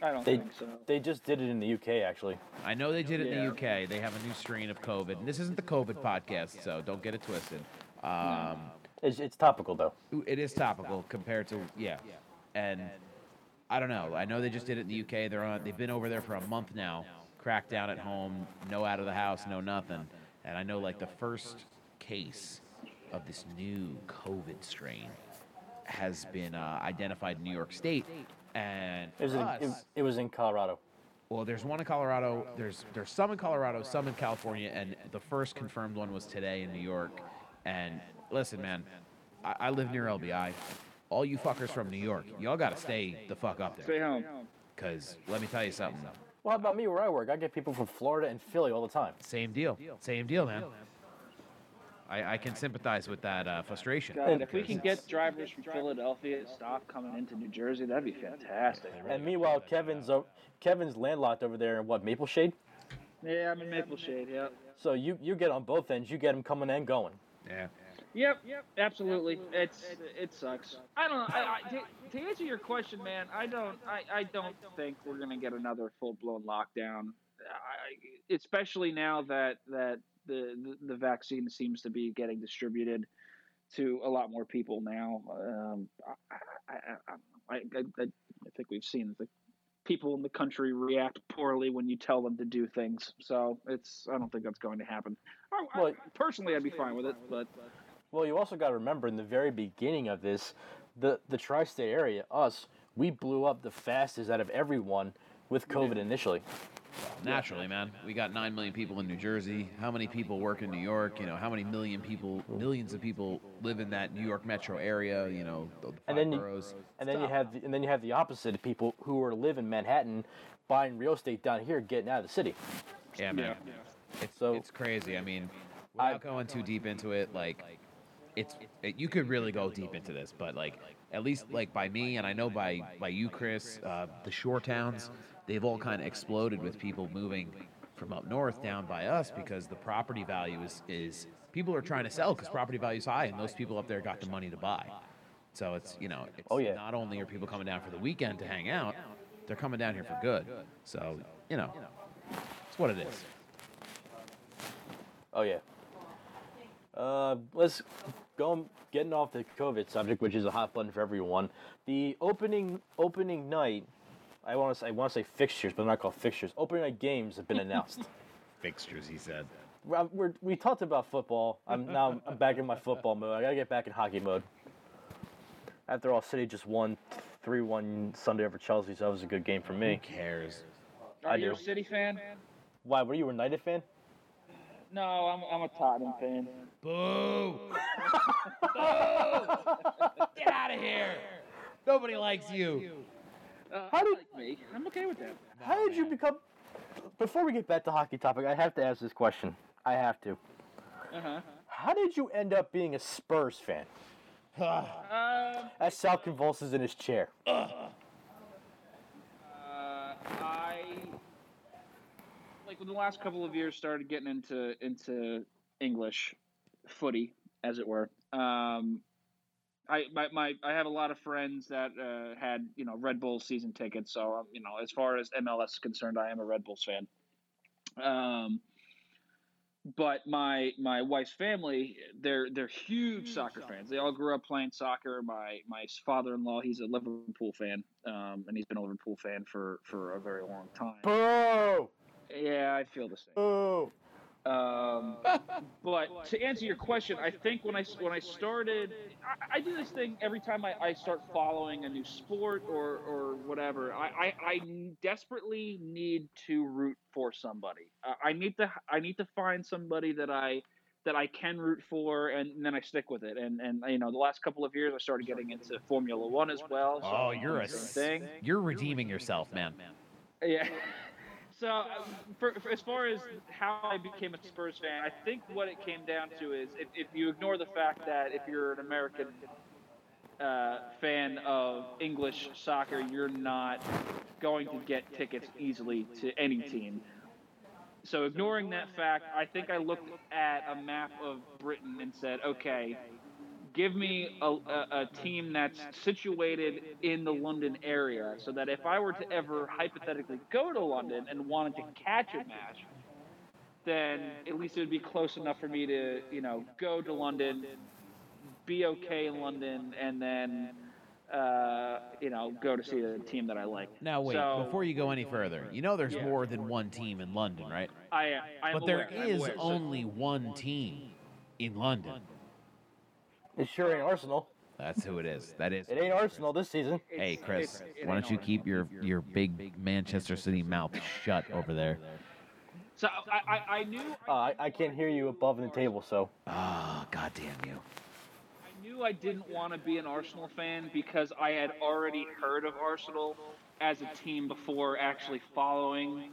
I don't They- think so. They just did it in the UK, actually. I know they did it in the UK. They have a new strain of COVID. And this isn't the COVID podcast, so don't get it twisted. Um, It's, it's topical, though. it is topical compared to yeah, and I don't know. I know they just did it in the UK. They're on. They've been over there for a month now. Cracked down at home. No out of the house. No nothing. And I know like the first case of this new COVID strain has been uh, identified in New York State. And It was, in, us, it, it was in Colorado. well, there's one in Colorado. There's there's some in Colorado, some in California, and the first confirmed one was today in New York. And listen, man, I, I live near LBI. All you fuckers from New York, y'all gotta stay the fuck up there. Stay home. Cause let me tell you something. Well, how about me where I work? I get people from Florida and Philly all the time. Same deal. Same deal, man. I, I can sympathize with that uh, frustration. God, if we can get drivers from Philadelphia to stop coming into New Jersey, that'd be fantastic. And meanwhile, Kevin's o- Kevin's landlocked over there in what Maple Shade. Yeah, I'm in Maple Shade. Yeah. So you you get on both ends. You get them coming and going. Yeah. Yep. Yep. Absolutely. It's it sucks. I don't know. I, I, to, to answer your question, man, I don't. I, I don't think we're gonna get another full blown lockdown. I, especially now that that the, the the vaccine seems to be getting distributed to a lot more people now. Um, I, I, I, I, I, I think we've seen the people in the country react poorly when you tell them to do things. So it's I don't think that's going to happen. I, I- Well- personally, I'd be fine with it, but Well, you also got to remember in the very beginning of this, the the tri-state area, us, we blew up the fastest out of everyone with COVID initially. Naturally, man. We got nine million people in New Jersey. How many people work in New York? You know, how many million people, millions of people live in that New York metro area? You know, the, the five And then you- boroughs. And then you have the, and then you have the opposite of people who are live in Manhattan, buying real estate down here, getting out of the city. Yeah, man. It's So- it's crazy. I mean, I- without going too deep into it, like it's it, you could really go deep into this, but like at least like by me and I know by by you, Chris, uh, the shore towns, they've all kind of exploded with people moving from up north down by us because the property value is is people are trying to sell because property value is high and those people up there got the money to buy. So it's you know it's Oh, yeah. not only are people coming down for the weekend to hang out, they're coming down here for good. So you know, it's what it is. Oh yeah. Uh, let's go. Getting off the COVID subject, which is a hot button for everyone. The opening opening night. I want to say I want to say fixtures, but they're not called fixtures. Opening night games have been announced. [laughs] Fixtures, he said. We're, we're, we talked about football. I'm now I'm back in my football mode. I gotta get back in hockey mode. After all, City just won three one Sunday over Chelsea, so that was a good game for me. Who cares? are I you a. City fan? Why? Were you a United fan? No, I'm I'm a Tottenham fan. Boo! Boo! Get out of here! Nobody likes you. Uh, How did- like me? I'm okay with that. How did you become? Before we get back to hockey topic, I have to ask this question. I have to. Uh huh. How did you end up being a Spurs fan? Um, As Sal convulses in his chair. Uh, I like in the last couple of years started getting into into English footy, as it were. Um, I my, my I have a lot of friends that uh, had you know Red Bull season tickets, so um, you know as far as MLS is concerned, I am a Red Bulls fan. Um, but my my wife's family they're they're huge soccer fans they all grew up playing soccer my my father-in-law he's a liverpool fan um, and he's been a liverpool fan for for a very long time Boo! yeah i feel the same Boo! Um, but to answer your question, I think when I when I started, I, I do this thing every time I, I start following a new sport or or whatever. I, I, I desperately need to root for somebody. I need to I need to find somebody that I that I can root for, and then I stick with it. And and you know, the last couple of years, I started getting into Formula One as well. so Oh, you're a doing the same thing. you're redeeming yourself, man. Yeah. [laughs] So, uh, for, for, as far as how I became a Spurs fan, I think what it came down to is if, if you ignore the fact that if you're an American uh, fan of English soccer, you're not going to get tickets easily to any team. So ignoring that fact, I think I looked at a map of Britain and said, okay, give me a, a, a team that's situated in the London area, so that if I were to ever hypothetically go to London and wanted to catch a match, then at least it would be close enough for me to, you know, go to London, be okay in London, and then, uh, you know, go to see the team that I like. Now wait, So- before you go any further, you know there's Yeah. more than one team in London, right? I am. But there aware, is aware. So- only one team in London. It sure ain't Arsenal. That's who it is. That is. It ain't Arsenal this season. Hey Chris, why don't you keep your your big Manchester City mouth shut over there? So I, I, I knew. Uh, I, I can't hear you above the table, so. Ah, goddamn you. I knew I didn't want to be an Arsenal fan because I had already heard of Arsenal as a team before actually following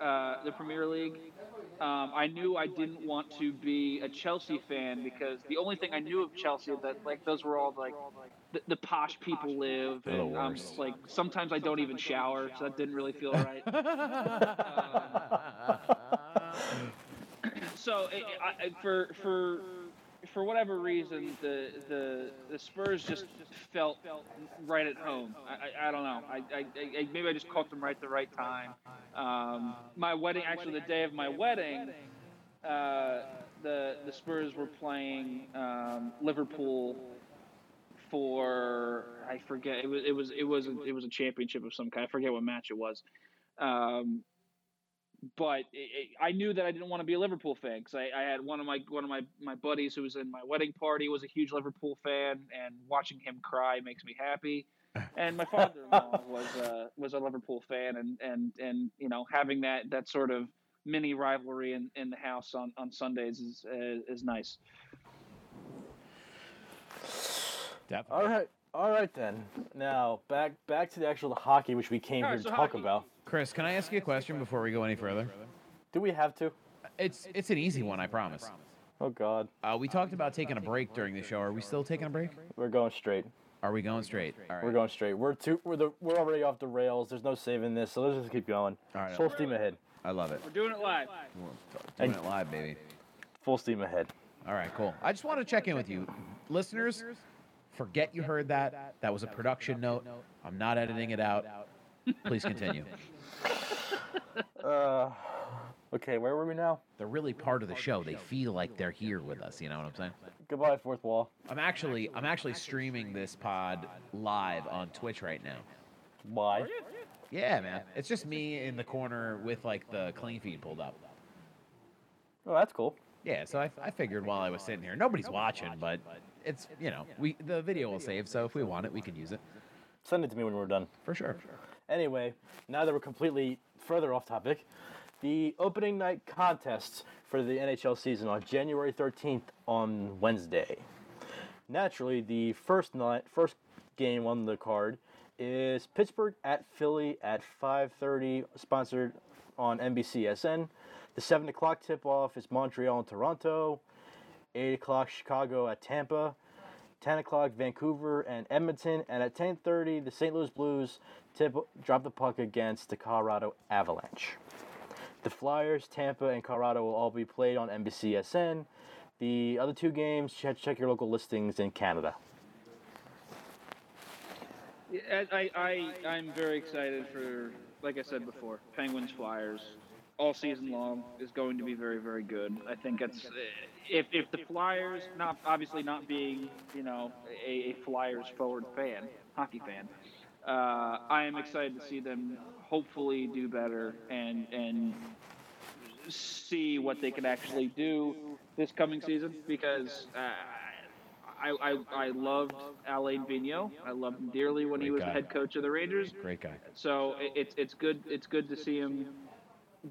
uh, the Premier League. Um, I knew I didn't want to be a Chelsea fan because the only thing I knew of Chelsea that like those were all like the, the posh people live, They're the and um, worst. like sometimes I don't even shower, so that didn't really feel right. [laughs] [coughs] so it, I, I- for for for whatever reason, the the the Spurs just felt right at home. I, I, don't know. I, I, I maybe I just caught them right at the right time. Um, my wedding, actually, the day of my wedding, uh, the the Spurs were playing um, Liverpool for I forget it was it was it was a, it was a championship of some kind. I forget what match it was. Um, but it, it, I knew that I didn't want to be a Liverpool fan because I, I had one of my one of my, my buddies who was in my wedding party was a huge Liverpool fan, and watching him cry makes me happy. [laughs] And my father-in-law was uh, was a Liverpool fan, and, and, and you know having that, that sort of mini rivalry in, in the house on, on Sundays is uh, is nice. Definitely. All right, all right then. Now back back to the actual hockey, which we came All here right, to so talk hockey. about. Chris, can I ask you a question before we go any further? Do we have to? It's it's an easy one, I promise. Oh God, Uh, we talked about taking a break during the show. Are we still taking a break? we're going straight. Are we going straight? All right. We're going straight. We're too. We're the. We're already off the rails. There's no saving this. So let's just keep going. All right. Full steam ahead. I love it. We're doing it live. Doing it live, baby. Full steam ahead. All right, cool. I just want to check in with you, listeners. Forget you heard that. That was a production note. I'm not editing it out. Please continue. [laughs] Uh, okay, where were we now? They're really part of the show. They feel like they're here with us. You know what I'm saying? Goodbye, fourth wall. I'm actually I'm actually streaming this pod live on Twitch right now. Why? Yeah, man. It's just me in the corner with like the clean feed pulled up. Oh, that's cool. Yeah, so I, I figured while I was sitting here, nobody's watching, but it's you know we the video will save, so if we want it, we can use it Send it to me when we're done. for sure. Anyway, now that we're completely further off topic, the opening night contests for the NHL season on January 13th on Wednesday. Naturally, the first night, first game on the card is Pittsburgh at Philly at 5:30, sponsored on NBCSN. The seven o'clock tip-off is Montreal and Toronto. Eight o'clock Chicago at Tampa. 10 o'clock Vancouver and Edmonton, and at 10:30 the St. Louis Blues tip drop the puck against the Colorado Avalanche. The Flyers, Tampa, and Colorado will all be played on NBCSN. The other two games, check, check your local listings in Canada. I, I, I'm very excited for, like I said before, Penguins Flyers all season long is going to be very, very good. I think it's if if the Flyers, not obviously not being you know a, a Flyers forward fan, hockey fan, uh, I am excited to see them hopefully do better and and see what they can actually do this coming season because. Uh, I, I, I loved Alain Vigneault. I loved him dearly when he was guy. the head coach of the Rangers. Great guy. So it, it's it's good it's good to see him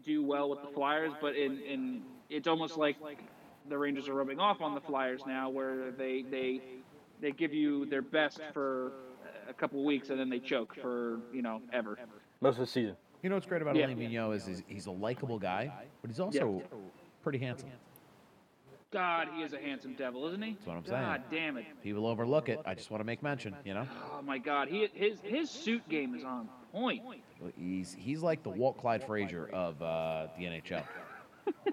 do well with the Flyers, but in, in it's almost like the Rangers are rubbing off on the Flyers now, where they they they give you their best for a couple weeks and then they choke for you know ever. Most of the season. You know what's great about Yeah. Alain Vigneault is, is he's a likable guy, but he's also pretty handsome. God, he is a handsome devil, isn't he? That's what I'm saying. God damn it. People overlook it. I just want to make mention, you know? Oh my God, he his his suit game is on point. He's he's like the Walt Clyde Frazier of uh, the NHL. [laughs]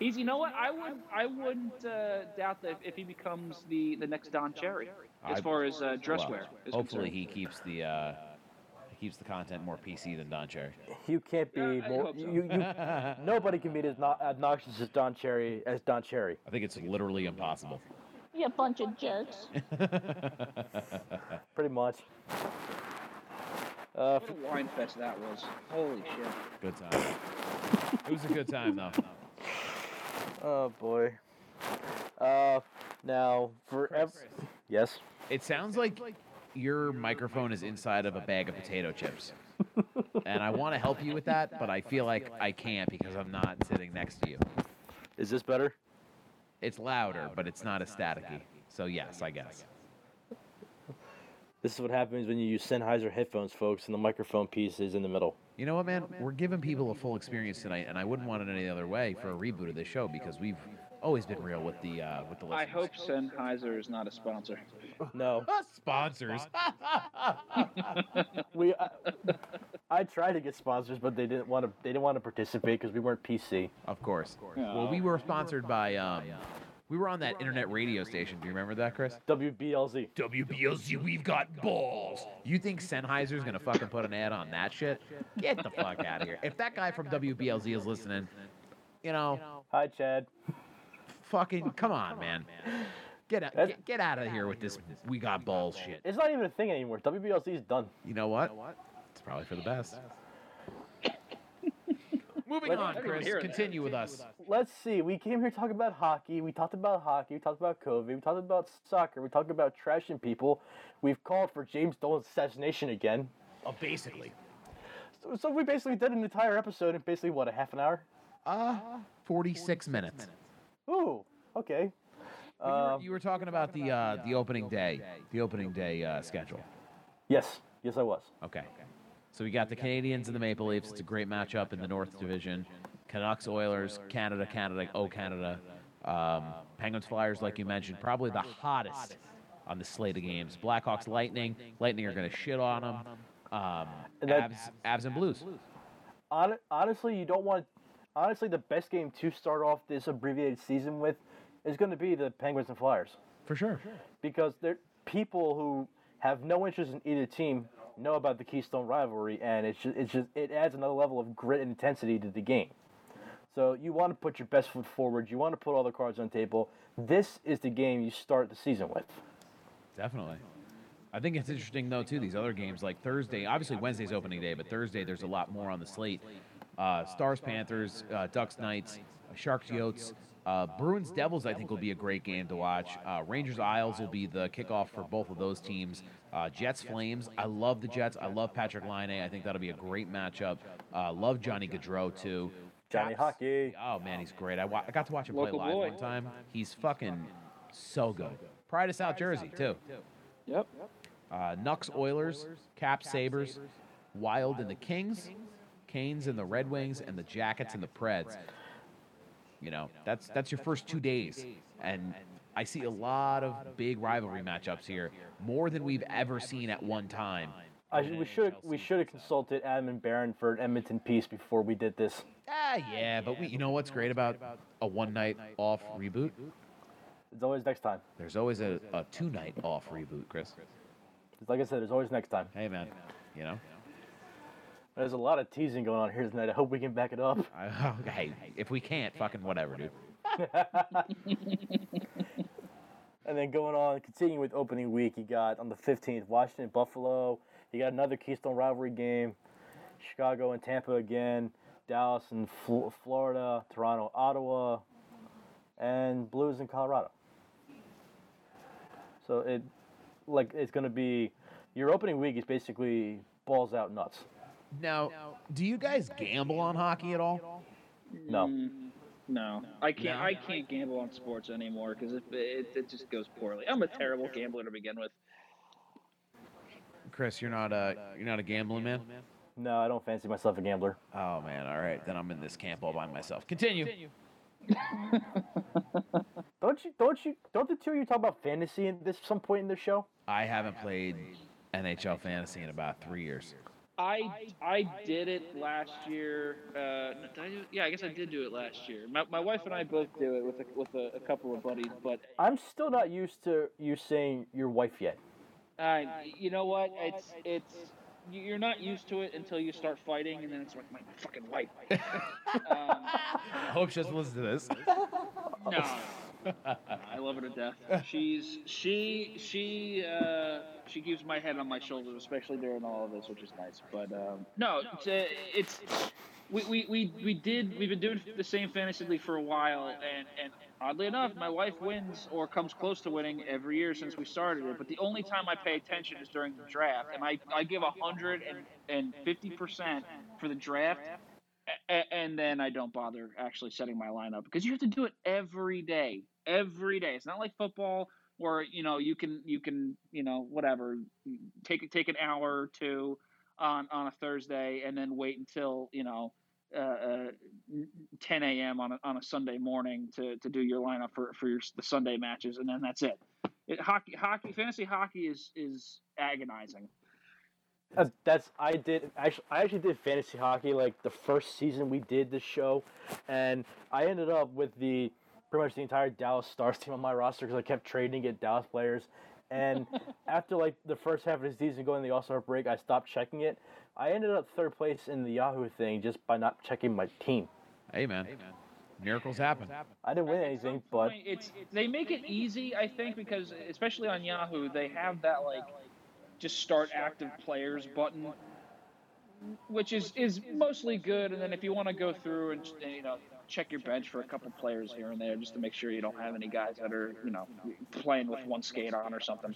He's you know what? I would I wouldn't uh, doubt that if he becomes the the next Don Cherry as far as uh, dress Well, wear is hopefully concerned. he keeps the uh, keeps the content more PC than Don Cherry. You can't be Yeah, more. so. You, you, [laughs] nobody can be as no- obnoxious as Don Cherry as Don Cherry. I think it's literally impossible. You bunch of jerks. [laughs] Pretty much. Uh, What a wine fest that was. Holy shit. Good time. it was a good time though. [laughs] oh boy. Uh, now for ev- Chris. yes. It sounds like your microphone is inside of a bag of potato chips. and I want to help you with that, but I feel like I can't because I'm not sitting next to you. Is this better? It's louder, but it's not as staticky. So yes, I guess. This is what happens when you use Sennheiser headphones, folks, and the microphone piece is in the middle. You know what, man? We're giving people a full experience tonight, and I wouldn't want it any other way for a reboot of this show because we've always been real with the uh, with the listeners. I hope Sennheiser is not a sponsor. No, [laughs] sponsors. [laughs] we. I, I tried to get sponsors, but they didn't want to. They didn't want to participate because we weren't PC. of course. Well, we were sponsored by. Um, we were on that internet radio station. Do you remember that, Chris? WBLZ. WBLZ, we've got balls. You think Sennheiser's gonna fucking put an ad on that shit? Get the fuck out of here. If that guy from WBLZ is listening, you know, Hi, Chad. fucking come on, man. Get out, get, get out of here with this we got balls shit. It's not even a thing anymore. WBLZ is done. You know what? It's probably for the best. Moving Let- on, Chris. hear that. Continue with us. Let's see. We came here talking about hockey. We talked about hockey. We talked about COVID. We talked about soccer. We talked about trashing people. We've called for James Dolan's assassination again. Oh, basically. So, so we basically did an entire episode in basically what a half an hour. Uh, 46 minutes. Ooh, okay. You were, Um, you were talking about the uh, the opening day, the opening day uh, schedule. yes, yes, I was. Okay. So we got the Canadiens and the Maple Leafs. It's a great matchup in the North Division. Canucks, Oilers, Canada, Canada, oh Canada. Um, Penguins, Flyers, like you mentioned, probably the hottest on the slate of games. Blackhawks, Lightning. Lightning are going to shit on them. Um, Avs, Avs and Blues. Honestly, you don't want. Honestly, the best game to start off this abbreviated season with is going to be the Penguins and Flyers For sure. because they're people who have no interest in either team know about the Keystone rivalry, and it's just, it's just it adds another level of grit and intensity to the game. So you want to put your best foot forward. You want to put all the cards on the table. This is the game you start the season with. Definitely. I think it's interesting though too. These other games like Thursday, obviously Wednesday's opening day, but Thursday there's a lot more on the slate. Uh, Stars, Panthers, uh, Ducks, Knights, Sharks, Yotes, uh, Bruins, Devils. I think will be a great game to watch. Uh, Rangers, Isles will be the kickoff for both of those teams. Uh, Jets, Flames. I love the Jets. I love Patrik Laine. I think that'll be a great matchup. Uh, love Johnny Gaudreau too. Johnny Caps- Hockey. Oh man, he's great. I, wa- I got to watch him play live boy. one time. He's fucking so good. Pride of South Jersey too. Yep. Uh, Nux Oilers, Cap Sabres, Wild and the Kings, Canes and the Red Wings, and the Jackets and the Preds. You know, that's that's your first two days, and I see a lot of big rivalry matchups here, more than we've ever seen at one time. I, we should we should have consulted Adam and Barron for an Edmonton piece before we did this. Ah, yeah, but we, you know what's great about a one night off reboot? It's always next time. There's always a, a two night off reboot, Chris. Like I said, there's always next time. Hey, man, you know. There's a lot of teasing going on here tonight. I hope we can back it up. [laughs] I, oh, hey, if we can't, fucking whatever, dude. [laughs] And then going on, continuing with opening week, you got on the 15th, Washington, Buffalo. You got another Keystone rivalry game. Chicago and Tampa again. Dallas and Fl- Florida. Toronto, Ottawa. And Blues in Colorado. So it, like, it's going to be, your opening week is basically balls out nuts. Now, do you guys gamble on hockey at all? No. Mm, no, I can't. No? I can't gamble on sports anymore because it, it it just goes poorly. I'm a terrible gambler to begin with. Chris, you're not a you're not a gambling man. No, I don't fancy myself a gambler. Oh man, all right, then I'm in this camp all by myself. Continue. [laughs] Don't you? Don't you? Don't the two of you talk about fantasy at this some point in the show? I haven't played NHL fantasy in about three years. I I did it last year. Uh, did I do? Yeah, I guess I did do it last year. My, my wife and I both do it with a, with a, a couple of buddies, but I'm still not used to you saying your wife yet. uh, you know what? It's it's you're not used to it until you start fighting, and then it's like my, my fucking wife. [laughs] um, I hope she doesn't listen to this. [laughs] no, I love her to death. She's she she uh, she keeps my head on my shoulders, especially during all of this, which is nice. But um, no, it's, uh, it's we, we, we, we did we've been doing the same fantasy league for a while, and and oddly enough, my wife wins or comes close to winning every year since we started it. But the only time I pay attention is during the draft, and I I give hundred and fifty percent for the draft. And then I don't bother actually setting my lineup because you have to do it every day, every day. It's not like football where you know you can you can you know whatever take take an hour or two on on a Thursday and then wait until you know uh, uh, 10 a.m. on a, on a Sunday morning to, to do your lineup for for your, the Sunday matches and then that's it. it. Hockey hockey fantasy hockey is is agonizing. Uh, that's I did actually. I actually did fantasy hockey like the first season we did this show, and I ended up with the pretty much the entire Dallas Stars [laughs] team on my roster because I kept trading to get Dallas players. And [laughs] after like the first half of the season going to the All Star break, I stopped checking it. I ended up third place in the Yahoo thing just by not checking my team. Hey man, miracles happen. I didn't win anything, but it's they make it easy, I think, because especially on Yahoo, they have that like just start active players button, which is is mostly good. And then if you want to go through and you know check your bench for a couple players here and there, just to make sure you don't have any guys that are you know playing with one skate on or something.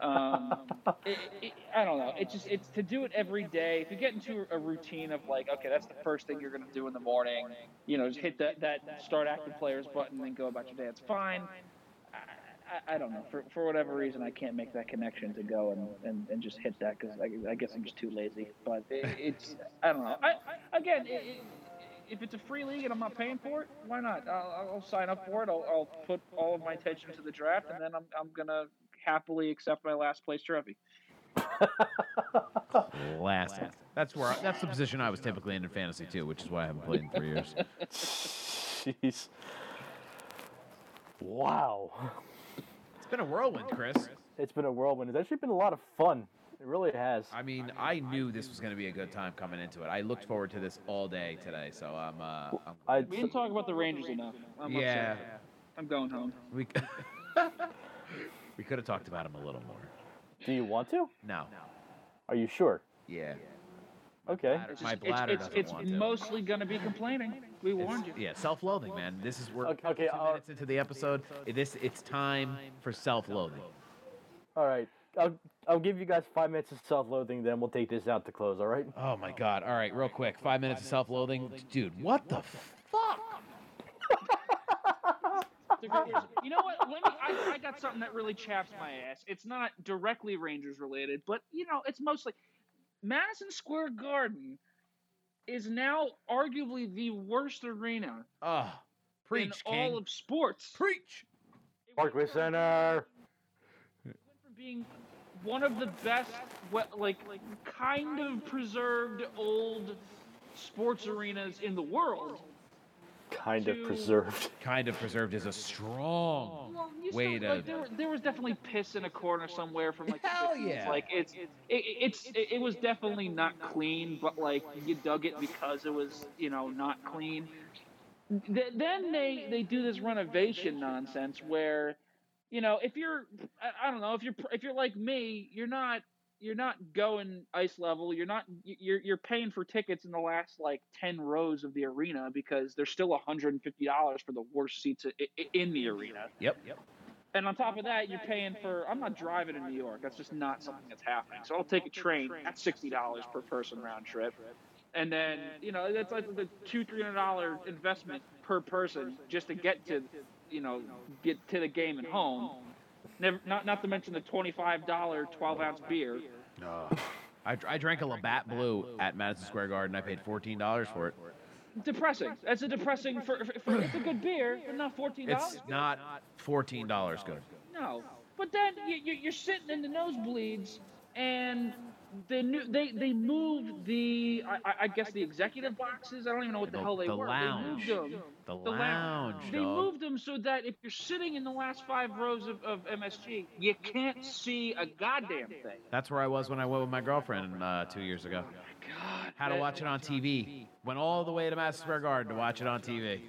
Um, [laughs] it, it, I don't know. It's just it's to do it every day. If you get into a routine of like, okay, that's the first thing you're gonna do in the morning. You know, just hit that that start active players button and go about your day. It's fine. I, I, I don't know. For, for whatever reason, I can't make that connection to go and, and, and just hit that because I, I guess I'm just too lazy. But it, it's I don't know. I, again, it, it, if it's a free league and I'm not paying for it, why not? I'll, I'll sign up for it. I'll, I'll put all of my attention to the draft, and then I'm I'm gonna happily accept my last place trophy. Last. That's where. I, that's the position I was typically in in fantasy too, which is why I haven't played in three years. [laughs] jeez. Wow. It's been a whirlwind, Chris. It's been a whirlwind. It's actually been a lot of fun. It really has. I mean, I knew this was going to be a good time coming into it. I looked forward to this all day today, so I'm. Uh, I'm I, We didn't talk about the Rangers enough. I'm yeah, upset. I'm going home. we [laughs] we could have talked about him a little more. do you want to? No. Are you sure? Yeah. Okay. bladder- It's, My bladder it's, doesn't it's, want it's mostly going to be complaining. We warned you. Yeah, self-loathing, man. This is we're Okay, okay, 52 uh, minutes into the episode. This it's time for self-loathing. All right. I'll, I'll give you guys five minutes of self-loathing, then we'll take this out to close. All right? Oh my god! All right, real quick, five minutes of self-loathing, dude. What the fuck? You know what? Let me. I, I got something that really chaps my ass. It's not directly Rangers related, but you know, it's mostly Madison Square Garden is now arguably the worst arena Oh, preach, in King. all of sports. preach. It Parkway from- Center. went from being one of the best, what, like, kind of preserved old sports arenas in the world. Kind of preserved. [laughs] Kind of preserved is a strong Well, way still, to. like, there, there was definitely piss in a corner somewhere from like Hell 50s. yeah. Like it's it, it's it, it was definitely not clean, but like you dug it because it was you know not clean. Th- then they they do this renovation nonsense where, you know, if you're I, I don't know if you're if you're like me, you're not you're not going ice level. You're not you're you're paying for tickets in the last like ten rows of the arena because they're still 150 dollars for the worst seats in the arena. Yep. Yep. And on top of that, you're paying for. I'm not driving in New York. That's just not something that's happening. So I'll take a train. That's sixty dollars per person round trip. And then you know that's like the two three hundred dollar investment per person just to get to, you know, get to the game and home. Never, not not to mention the twenty five dollar twelve ounce beer. [laughs] I, I drank a Labatt Blue at Madison Square Garden. I paid fourteen dollars for it. depressing. That's a depressing for, for, for it's a good beer, but not fourteen dollars. It's not fourteen dollars good. No, but then you, you, you're sitting in the nosebleeds, and the new they they moved the I, I- guess the executive boxes. I don't even know what the, The- hell they the were. lounge. They moved them. The The lou- lounge, They moved them so that if you're sitting in the last five rows of, of MSG, you can't see a goddamn thing. That's where I was when I went with my girlfriend uh, two years ago. God. Had to watch it on TV. Went all the way to Madison Square Garden to watch it on TV.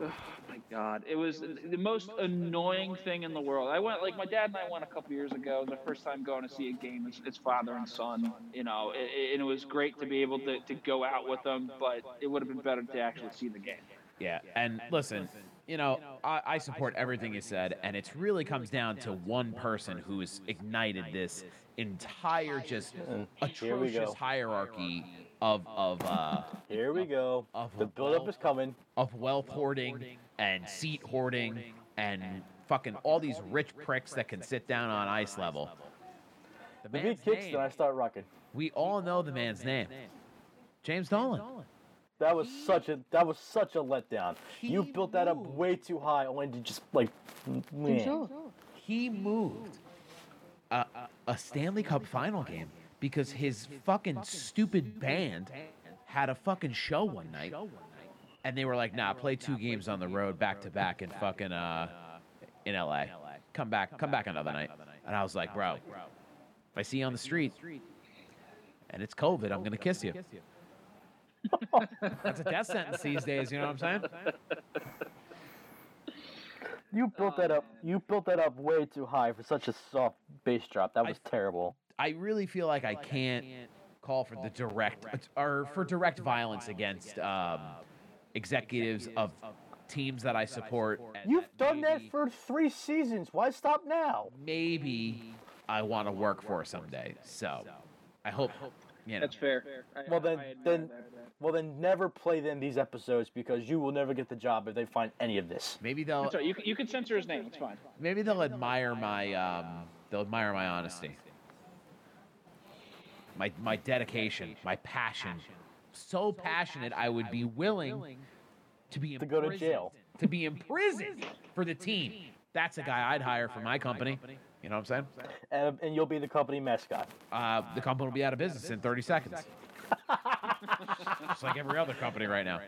Oh my god, it was the most annoying thing in the world. I went like my dad and I went a couple years ago. The first time going to see a game. It's, it's father and son, you know, it, it- and it was great to be able to, to go out with them. But it would have been better to actually see the game. Yeah, and listen, you know, I, I support everything you said, and it really comes down to one person who's ignited this entire just And here we atrocious hierarchy of of uh, Here we go. Of The a build-up is coming. of wealth hoarding and seat hoarding and fucking all these rich pricks that can sit down on ice level. The The beat kicks, name, then I start rocking. we all know the man's name, James Dolan. That was such a that was such a letdown. You built that up way too high, only to just like. meh. he moved a, a Stanley Cup final game because his fucking stupid band had a fucking show one night. And they were like, nah, play two games on the road back to back in fucking uh in LA. Come back, come back another night. And I was like, bro, if I see you on the street and it's COVID, I'm gonna kiss you. That's a death sentence these days, you know what I'm saying? You built that up. You built that up way too high for such a soft bass drop. That I- was terrible. I really feel like I can't call for the direct or for direct violence against um, executives of teams that I support. and You've done that for three seasons. Why stop now? maybe I want to work for someday. So I hope you know. That's fair. Well, then- then- Well, then never play them these episodes because you will never get the job if they find any of this. Maybe they'll That's all right. You, can- you can censor his name. It's fine. maybe they'll admire my um, they'll admire my honesty, my my dedication, my passion. So passionate, I would be willing to be To go to jail. To be imprisoned for the team. That's a guy I'd hire for my company. You know what I'm saying? And, and you'll be the company mascot. Uh, the company will be out of business in 30 seconds. [laughs] [laughs] Just like every other company right now.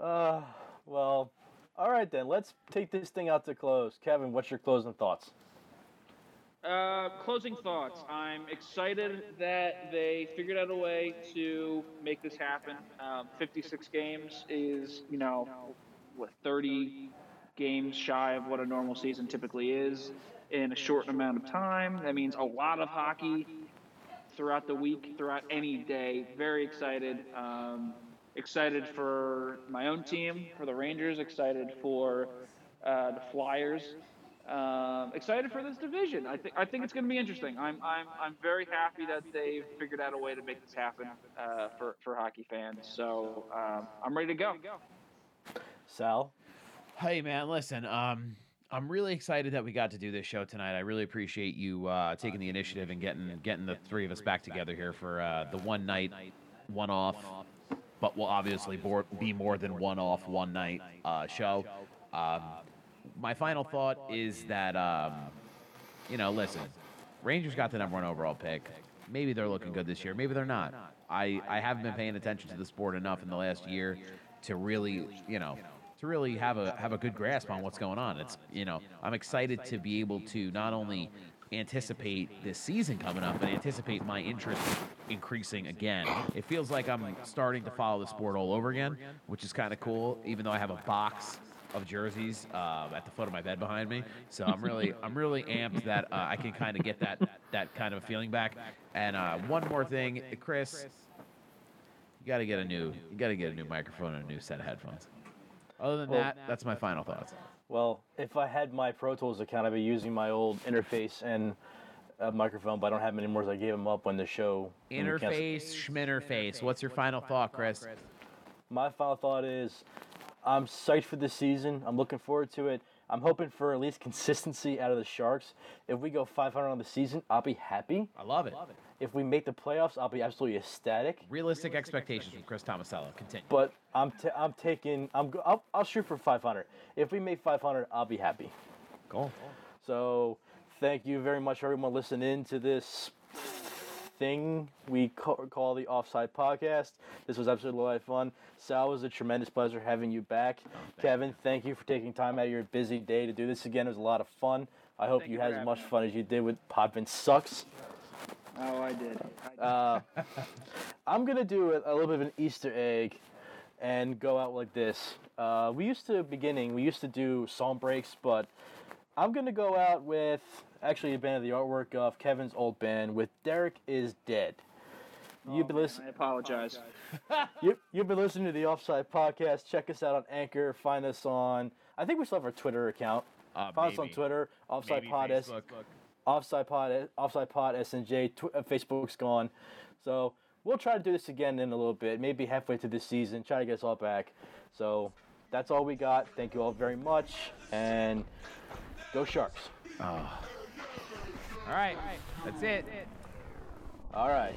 Uh, well, all right then. Let's take this thing out to close. Kevin, what's your closing thoughts? Uh, closing thoughts. I'm excited that they figured out a way to make this happen. Um, 56 games is, you know, what 30 games shy of what a normal season typically is in a short amount of time. That means a lot of hockey throughout the week, throughout any day. Very excited. Um, excited for my own team, for the Rangers. Excited for uh, the Flyers. Um, excited for this division. I think I think it's going to be interesting. I'm I'm I'm very happy that they've figured out a way to make this happen uh, for for hockey fans. So um, I'm ready to go. Sal? Hey, man, listen. Um, I'm really excited that we got to do this show tonight. I really appreciate you uh, taking the initiative and getting getting the three of us back together here for uh, the one night, one off, but we'll obviously bor- be more than one off, one night uh, show. Um, my final thought is that, um, you know, listen, Rangers got the number one overall pick. Maybe they're looking good this year. Maybe they're not. I, I haven't been paying attention to the sport enough in the last year to really, you know, to really have a have a good grasp on what's going on. It's you know, I'm excited to be able to not only anticipate this season coming up, but anticipate my interest increasing again. It feels like I'm starting to follow the sport all over again, which is kind of cool. Even though I have a box of jerseys uh, at the foot of my bed behind me, so I'm really I'm really amped that uh, I can kind of get that that kind of feeling back. And uh, one more thing, Chris, you got to get a new you got to get a new microphone and a new set of headphones. Other than Well- that, that's my final thoughts. Well, if I had my Pro Tools account, I'd be using my old interface and microphone, but I don't have them anymore. So I gave them up when the show. when we canceled. Interface, schminterface. What's your final thought, Chris? My final thought is, I'm psyched for this season. I'm looking forward to it. I'm hoping for at least consistency out of the Sharks. If we go 500 on the season, I'll be happy. I love it. If we make the playoffs, I'll be absolutely ecstatic. Realistic expectations from Chris Tomasello. Continue. But I'm t- I'm taking I'm go- I'll, I'll shoot for 500. If we make 500, I'll be happy. Cool. So thank you very much, everyone, listening to this thing we call the Offside Podcast. This was absolutely a lot of fun. Sal, it was a tremendous pleasure having you back. Kevin, thank you for taking time out of your busy day to do this again. It was a lot of fun. I hope Thank you you had as much me. fun as you did with Podvin Sucks. Oh, I did. Uh, I'm gonna do a, a little bit of an Easter egg and go out like this. Uh, we used to beginning, we used to do song breaks, but I'm gonna go out with actually a band of the artwork of Kevin's old band with Derek is Dead. You've been listening. I apologize. [laughs] You, you've been listening to the Offside Podcast. Check us out on Anchor. Find us on. I think we still have our Twitter account. Uh, Find us on. Twitter. Offside Maybe Pod S. Facebook. Offside Pod, Offside Pod, SNJ, tw- uh, Facebook's gone. So we'll try to do this again in a little bit, maybe halfway through the season, try to get us all back. So that's all we got. Thank you all very much, and go Sharks. All right. That's it. All right.